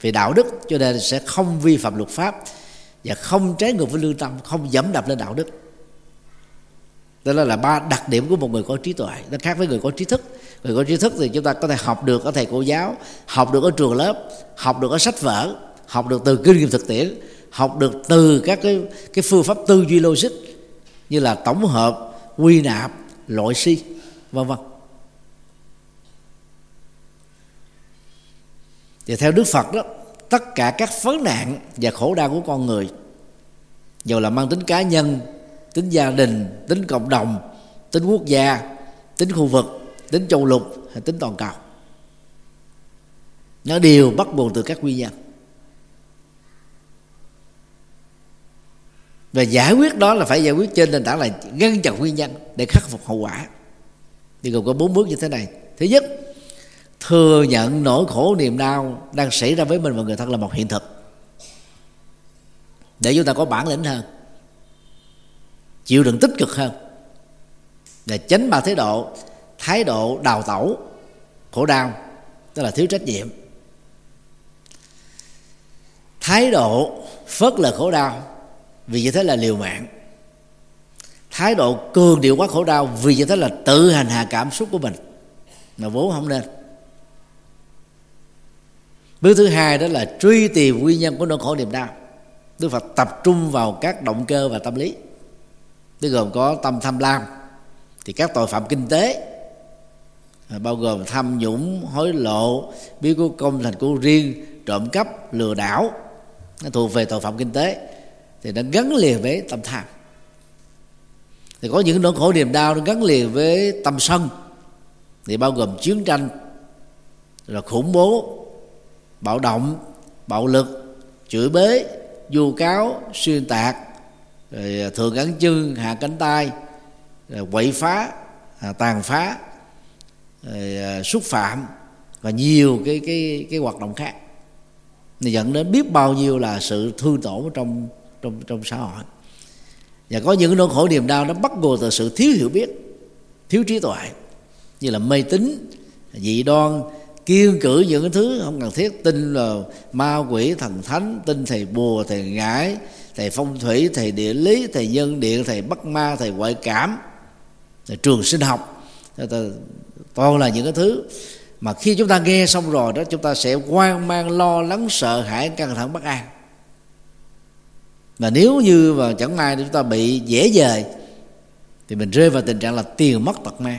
về đạo đức cho nên sẽ không vi phạm luật pháp và không trái ngược với lương tâm không dẫm đạp lên đạo đức. Đó là, là ba đặc điểm của một người có trí tuệ. Nó khác với người có trí thức. Người có trí thức thì chúng ta có thể học được ở thầy cô giáo học được ở trường lớp học được ở sách vở học được từ kinh nghiệm thực tiễn học được từ các cái cái phương pháp tư duy logic như là tổng hợp quy nạp loại si vân vân. Thì theo đức phật đó tất cả các vấn nạn và khổ đau của con người. Dù là mang tính cá nhân, tính gia đình, tính cộng đồng, tính quốc gia, tính khu vực, tính châu lục hay tính toàn cầu. Nó đều bắt nguồn từ các nguyên nhân. Và giải quyết đó là phải giải quyết trên nền tảng là ngăn chặn nguyên nhân để khắc phục hậu quả. Thì gồm có bốn bước như thế này. Thứ nhất thừa nhận nỗi khổ niềm đau đang xảy ra với mình và người thân là một hiện thực. Để chúng ta có bản lĩnh hơn, chịu đựng tích cực hơn, để tránh ba thái độ thái độ đào tẩu, khổ đau tức là thiếu trách nhiệm. Thái độ phớt lờ khổ đau vì như thế là liều mạng. Thái độ cường điệu quá khổ đau vì như thế là tự hành hạ cảm xúc của mình. Mà vốn không nên bước thứ hai đó là truy tìm nguyên nhân của nỗi khổ niềm đau. Đức phật tập trung vào các động cơ và tâm lý. Tức gồm có tâm tham lam, thì các tội phạm kinh tế à, bao gồm tham nhũng, hối lộ biến của công thành của riêng, trộm cắp, lừa đảo, nó thuộc về tội phạm kinh tế, thì nó gắn liền với tâm tham. Thì có những nỗi khổ niềm đau nó gắn liền với tâm sân, thì bao gồm chiến tranh, rồi khủng bố bạo động, bạo lực, chửi bới vu cáo, xuyên tạc, rồi à, thường gắn chân, hạ cánh tay, rồi quậy phá à, tàn phá, rồi à, xúc phạm và nhiều cái cái cái hoạt động khác. Thì dẫn đến biết bao nhiêu là sự thương tổn trong trong trong xã hội. Và có những nỗi khổ niềm đau nó bắt nguồn từ sự thiếu hiểu biết, thiếu trí tuệ, như là mê tín dị đoan kiên cử những cái thứ không cần thiết. Tin là ma quỷ, thần thánh, tin thầy bùa, thầy ngải, thầy phong thủy, thầy địa lý, thầy nhân điện, thầy bắt ma, thầy ngoại cảm, thầy trường sinh học. Toàn là những cái thứ mà khi chúng ta nghe xong rồi đó, chúng ta sẽ hoang mang, lo lắng, sợ hãi, căng thẳng, bất an. Và nếu như mà chẳng may chúng ta bị dễ dời, thì mình rơi vào tình trạng là tiền mất tật mang.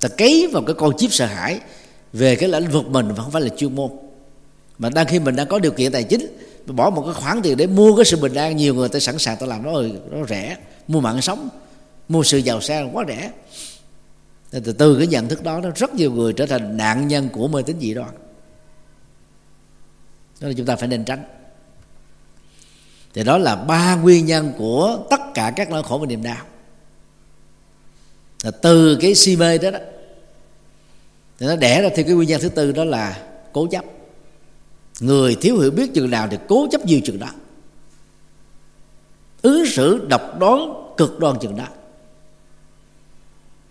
Ta cấy vào cái con chip sợ hãi về cái lĩnh vực mình và không phải là chuyên môn. Mà đang khi mình đang có điều kiện tài chính bỏ một cái khoản tiền để mua cái sự bình an, nhiều người ta sẵn sàng ta làm nó ừ, nó rẻ. Mua mạng sống, mua sự giàu sang quá rẻ. Từ từ cái nhận thức đó, nó rất nhiều người trở thành nạn nhân của mê tín dị đoan. Đó là chúng ta phải nên tránh. Thì đó là ba nguyên nhân của tất cả các nỗi khổ và niềm đau. Là từ cái si mê đó đó thì nó đẻ ra theo cái nguyên nhân thứ tư đó là cố chấp. Người thiếu hiểu biết chừng nào thì cố chấp nhiều chừng đó. Ứng xử độc đoán cực đoan chừng đó.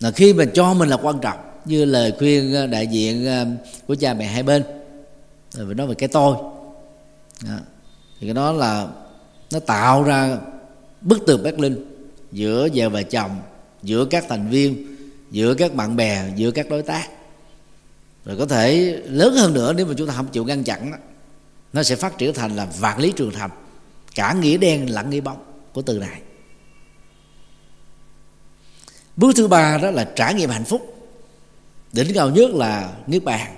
Là khi mình cho mình là quan trọng, như lời khuyên ờ, đại diện ờ, của cha mẹ hai bên. Rồi nói về cái tôi. Đó. thì cái đó là nó tạo ra bức tường Berlin giữa vợ và chồng, giữa các thành viên, giữa các bạn bè, giữa các đối tác rồi có thể lớn hơn nữa nếu mà chúng ta không chịu ngăn chặn đó, nó sẽ phát triển thành là vạn lý trường thành. Cả nghĩa đen lẫn nghĩa bóng của từ này. Bước thứ ba đó là trải nghiệm hạnh phúc. Đỉnh cao nhất là niết bàn.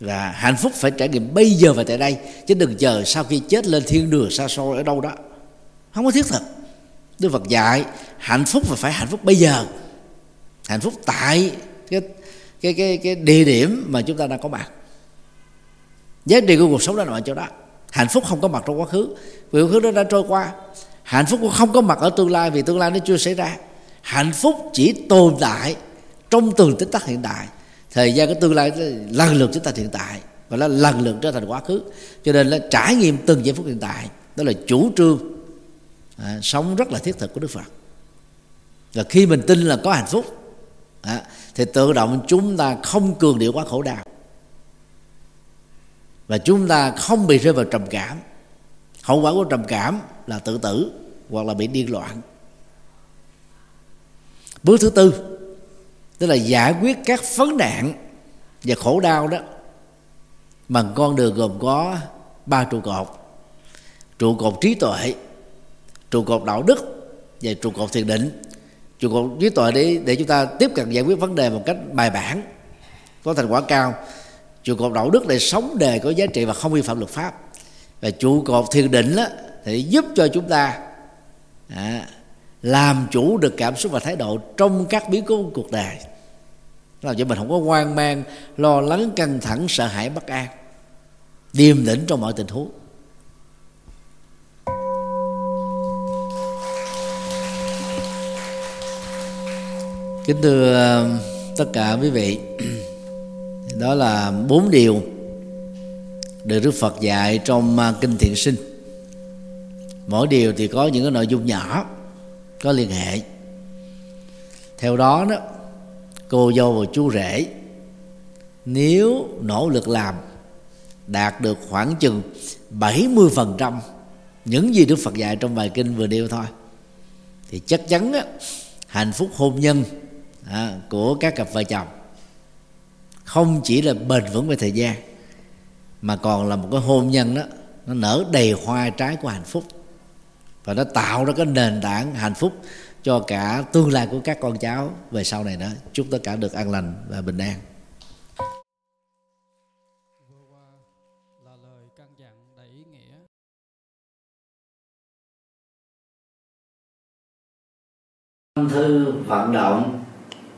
Và hạnh phúc phải trải nghiệm bây giờ và tại đây chứ đừng chờ sau khi chết lên thiên đường xa xôi ở đâu đó. Không có thiết thực. Đức phật dạy hạnh phúc và phải hạnh phúc bây giờ. Hạnh phúc tại cái cái cái cái địa điểm mà chúng ta đang có mặt. Giá trị của cuộc sống đó nằm ở chỗ đó. Hạnh phúc không có mặt trong quá khứ. Vì quá khứ nó đã trôi qua. Hạnh phúc cũng không có mặt ở tương lai vì tương lai nó chưa xảy ra. Hạnh phúc chỉ tồn tại trong từng tích tắc hiện tại. Thời gian cái tương lai lần lượt chúng ta hiện tại và nó lần lượt trở thành quá khứ. Cho nên là trải nghiệm từng giây phút hiện tại đó là chủ trương à, sống rất là thiết thực của đức phật. Và khi mình tin là có hạnh phúc à, thì tự động chúng ta không cường điệu quá khổ đau. Và chúng ta không bị rơi vào trầm cảm. Hậu quả của trầm cảm là tự tử hoặc là bị điên loạn. Bước thứ tư, tức là giải quyết các vấn nạn và khổ đau đó. Bằng con đường gồm có ba trụ cột. Trụ cột trí tuệ, trụ cột đạo đức và trụ cột thiền định trụ cột trí tuệ để để chúng ta tiếp cận giải quyết vấn đề một cách bài bản có thành quả cao. Trụ cột đạo đức để sống đề có giá trị và không vi phạm luật pháp. Và trụ cột thiền định đó, thì giúp cho chúng ta à, làm chủ được cảm xúc và thái độ trong các biến cố cuộc đời. Làm cho mình không có hoang mang lo lắng căng thẳng sợ hãi bất an điềm tĩnh trong mọi tình huống. Kính thưa ờ, tất cả quý vị đó là bốn điều được đức phật dạy trong ờ, kinh thiện sinh. Mỗi điều thì có những cái nội dung nhỏ có liên hệ. Theo đó đó cô dâu và chú rể nếu nỗ lực làm đạt được khoảng chừng 70% những gì Đức Phật dạy trong bài kinh vừa nêu thôi thì chắc chắn á, hạnh phúc hôn nhân à, của các cặp vợ chồng. Không chỉ là bền vững về thời gian mà còn là một cái hôn nhân đó nó nở đầy hoa trái của hạnh phúc. Và nó tạo ra cái nền tảng hạnh phúc cho cả tương lai của các con cháu về sau này đó chúc tất cả được an lành và bình an. Thư vận động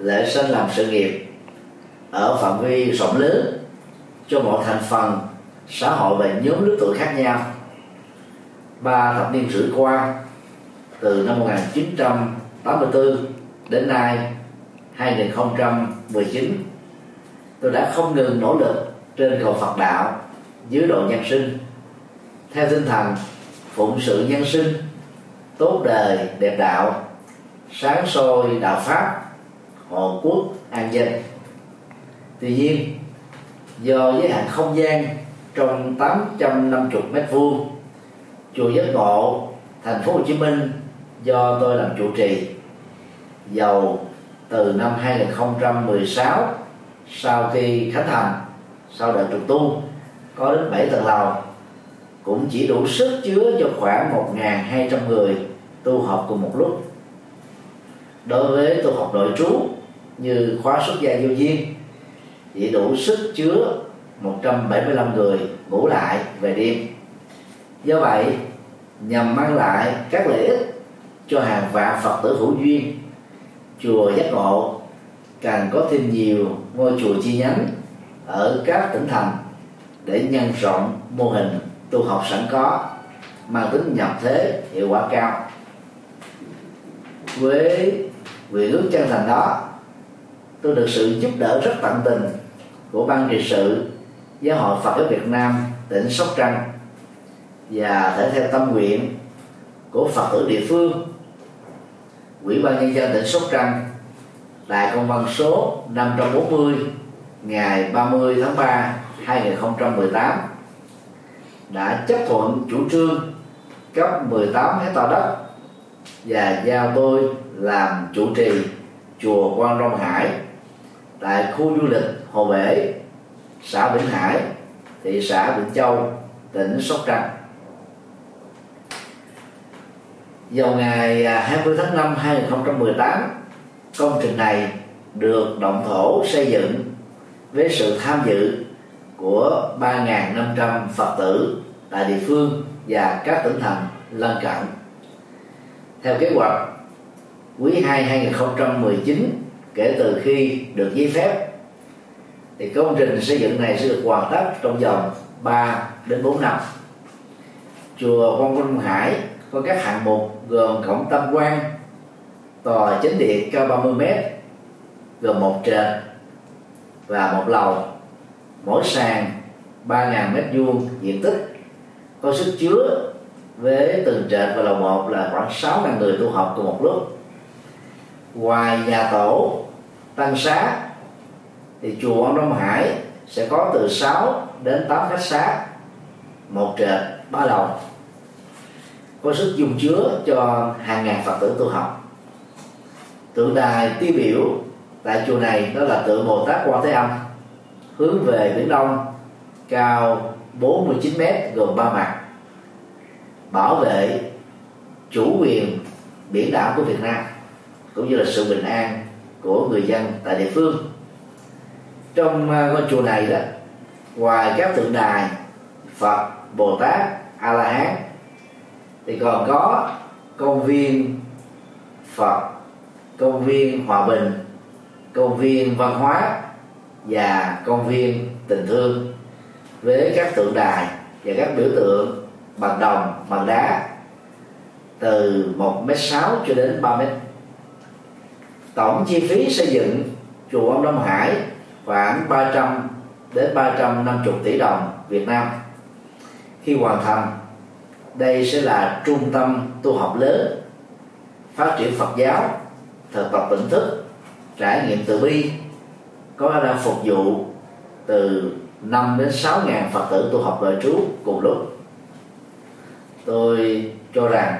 lễ sanh làm sự nghiệp ở phạm vi rộng lớn cho mọi thành phần xã hội và nhóm lứa tuổi khác nhau. Ba thập niên rưỡi qua, từ năm 1984 đến nay 2019 tôi đã không ngừng nỗ lực trên cầu Phật đạo, dưới độ nhân sinh. Theo tinh thần phụng sự nhân sinh, tốt đời đẹp đạo, sáng soi đạo pháp hộ quốc an dân tuy nhiên, do giới hạn không gian trong 850 mét vuông, chùa giác ngộ, thành phố Hồ Chí Minh do tôi làm chủ trì, giàu từ năm 2016 sau khi khánh thành, sau đợt trùng tu, có đến 7 tầng lầu, cũng chỉ đủ sức chứa cho khoảng 1.200 người tu học cùng một lúc. Đối với tu học nội trú như khóa xuất gia vô duyên. Chỉ đủ sức chứa 175 người ngủ lại về đêm. Do vậy, nhằm mang lại các lợi ích cho hàng vạn phật tử hữu duyên, chùa giác ngộ càng có thêm nhiều ngôi chùa chi nhánh ở các tỉnh thành để nhân rộng mô hình tu học sẵn có, mang tính nhập thế hiệu quả cao. Với nguyện ước chân thành đó tôi được sự giúp đỡ rất tận tình của ban trị sự giáo hội Phật giáo Việt Nam, tỉnh Sóc Trăng và thể theo tâm nguyện của Phật tử địa phương, Ủy ban nhân dân tỉnh Sóc Trăng tại công văn số 540 ngày 30 tháng 3 2018 đã chấp thuận chủ trương cấp 18 hecta đất và giao tôi làm chủ trì chùa Quan Long Hải tại khu du lịch Hồ Bể, xã Vĩnh Hải, thị xã Vĩnh Châu, tỉnh Sóc Trăng. Vào ngày à, 20 tháng 5 2018, công trình này được động thổ xây dựng với sự tham dự của 3.500 Phật tử tại địa phương và các tỉnh thành lân cận theo kế hoạch quý 2 2019 kể từ khi được giấy phép, thì công trình xây dựng này sẽ được hoàn tất trong vòng 3 đến 4 năm. Chùa Quang Minh Hải có các hạng mục gồm cổng tam quan, tòa chính điện cao 30 m gồm một trệt và một lầu. Mỗi sàn 3.000 mét vuông diện tích, có sức chứa với từng trệt và lầu một là khoảng 6.000 người tu học cùng một lúc. Ngoài nhà tổ tăng xá, thì chùa Ông Đông Hải sẽ có từ 6 đến 8 khách xá, một trệt, ba lầu. Có sức dung chứa cho hàng ngàn phật tử tu học. Tượng đài tiêu biểu tại chùa này đó là tượng bồ tát quan thế âm, hướng về biển đông, cao 49 mét, gồm ba mặt, bảo vệ chủ quyền biển đảo của Việt Nam, cũng như là sự bình an của người dân tại địa phương. Trong ờ, ngôi chùa này đó, ngoài các tượng đài Phật, Bồ Tát A La Hán thì còn có công viên Phật, công viên Hòa Bình, công viên văn hóa và công viên tình thương với các tượng đài và các biểu tượng bằng đồng bằng đá từ một m sáu cho đến ba m tổng chi phí xây dựng chùa ông Đông Hải khoảng 300 đến 350 tỷ đồng Việt Nam. Khi hoàn thành, đây sẽ là trung tâm tu học lớn, phát triển Phật giáo, thực tập tỉnh thức, trải nghiệm từ bi, có khả năng phục vụ từ 5 đến 6 ngàn Phật tử tu học đời trú cùng lúc. Tôi cho rằng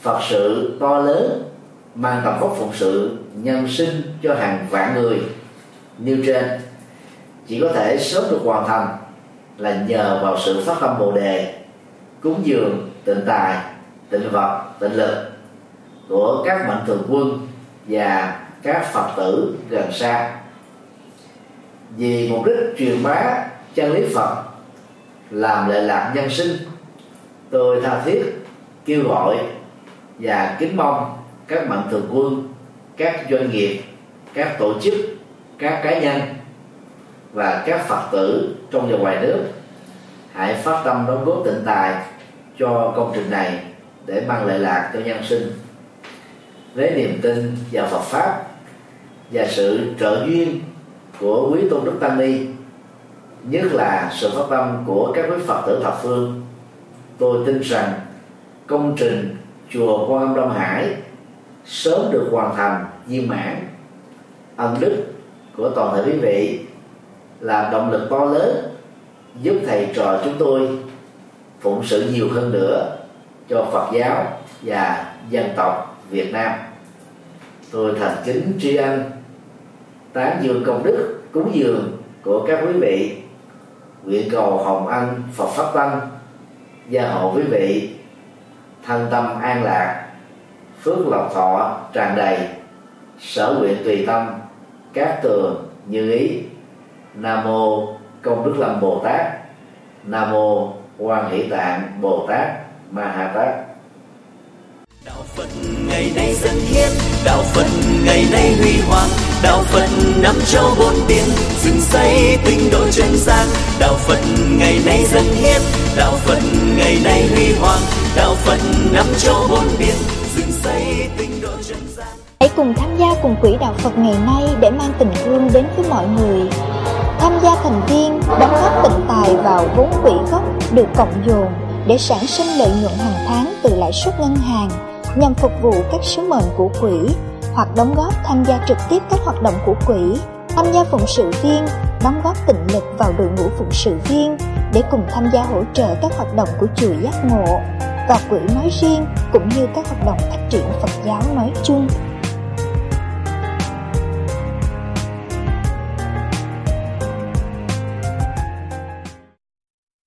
Phật sự to lớn mang tầm vóc phụng sự, nhân sinh cho hàng vạn người như trên. Chỉ có thể sớm được hoàn thành là nhờ vào sự phát tâm bồ đề, cúng dường, tịnh tài, tịnh vật, tịnh lực của các mạnh thường quân và các phật tử gần xa. Vì mục đích truyền bá chân lý phật, làm lệ lạc nhân sinh, tôi tha thiết kêu gọi và kính mong các mạnh thường quân, các doanh nghiệp, các tổ chức, các cá nhân và các phật tử trong và ngoài nước, hãy phát tâm đóng góp tịnh tài cho công trình này để mang lợi lạc cho nhân sinh. Với niềm tin vào Phật pháp và sự trợ duyên của quý tôn đức tăng ni, nhất là sự phát tâm của các quý phật tử thập phương, tôi tin rằng công trình chùa quan âm đông hải sớm được hoàn thành viên mãn. Ân đức của toàn thể quý vị là động lực to lớn giúp thầy trò chúng tôi phụng sự nhiều hơn nữa cho Phật giáo và dân tộc Việt Nam. Tôi thành kính tri ân tán dương công đức, cúng dường của các quý vị, nguyện cầu hồng ân Phật pháp tăng gia hộ quý vị thân tâm an lạc phước lộc thọ tràn đầy sở nguyện tùy tâm, các tường như ý. Nam mô công đức lâm bồ tát. Nam mô quan hỷ tạng bồ tát ma ha tát. Đạo phật ngày nay dân hiến, đạo phật ngày nay huy hoàng, đạo phật năm châu bốn biển, dựng xây tinh độ chân gian. Đạo phật ngày nay dân hiến, đạo phật ngày nay huy hoàng, đạo phật năm châu bốn biển hãy cùng tham gia cùng quỹ đạo phật ngày nay để mang tình thương đến với mọi người. Tham gia thành viên, đóng góp tịnh tài vào vốn quỹ gốc được cộng dồn để sản sinh lợi nhuận hàng tháng từ lãi suất ngân hàng nhằm phục vụ các sứ mệnh của quỹ hoặc đóng góp tham gia trực tiếp các hoạt động của quỹ. Tham gia phụng sự viên, đóng góp tịnh lực vào đội ngũ phụng sự viên để cùng tham gia hỗ trợ các hoạt động của chùa giác ngộ và quỹ nói riêng cũng như các hoạt động phát triển phật giáo nói chung.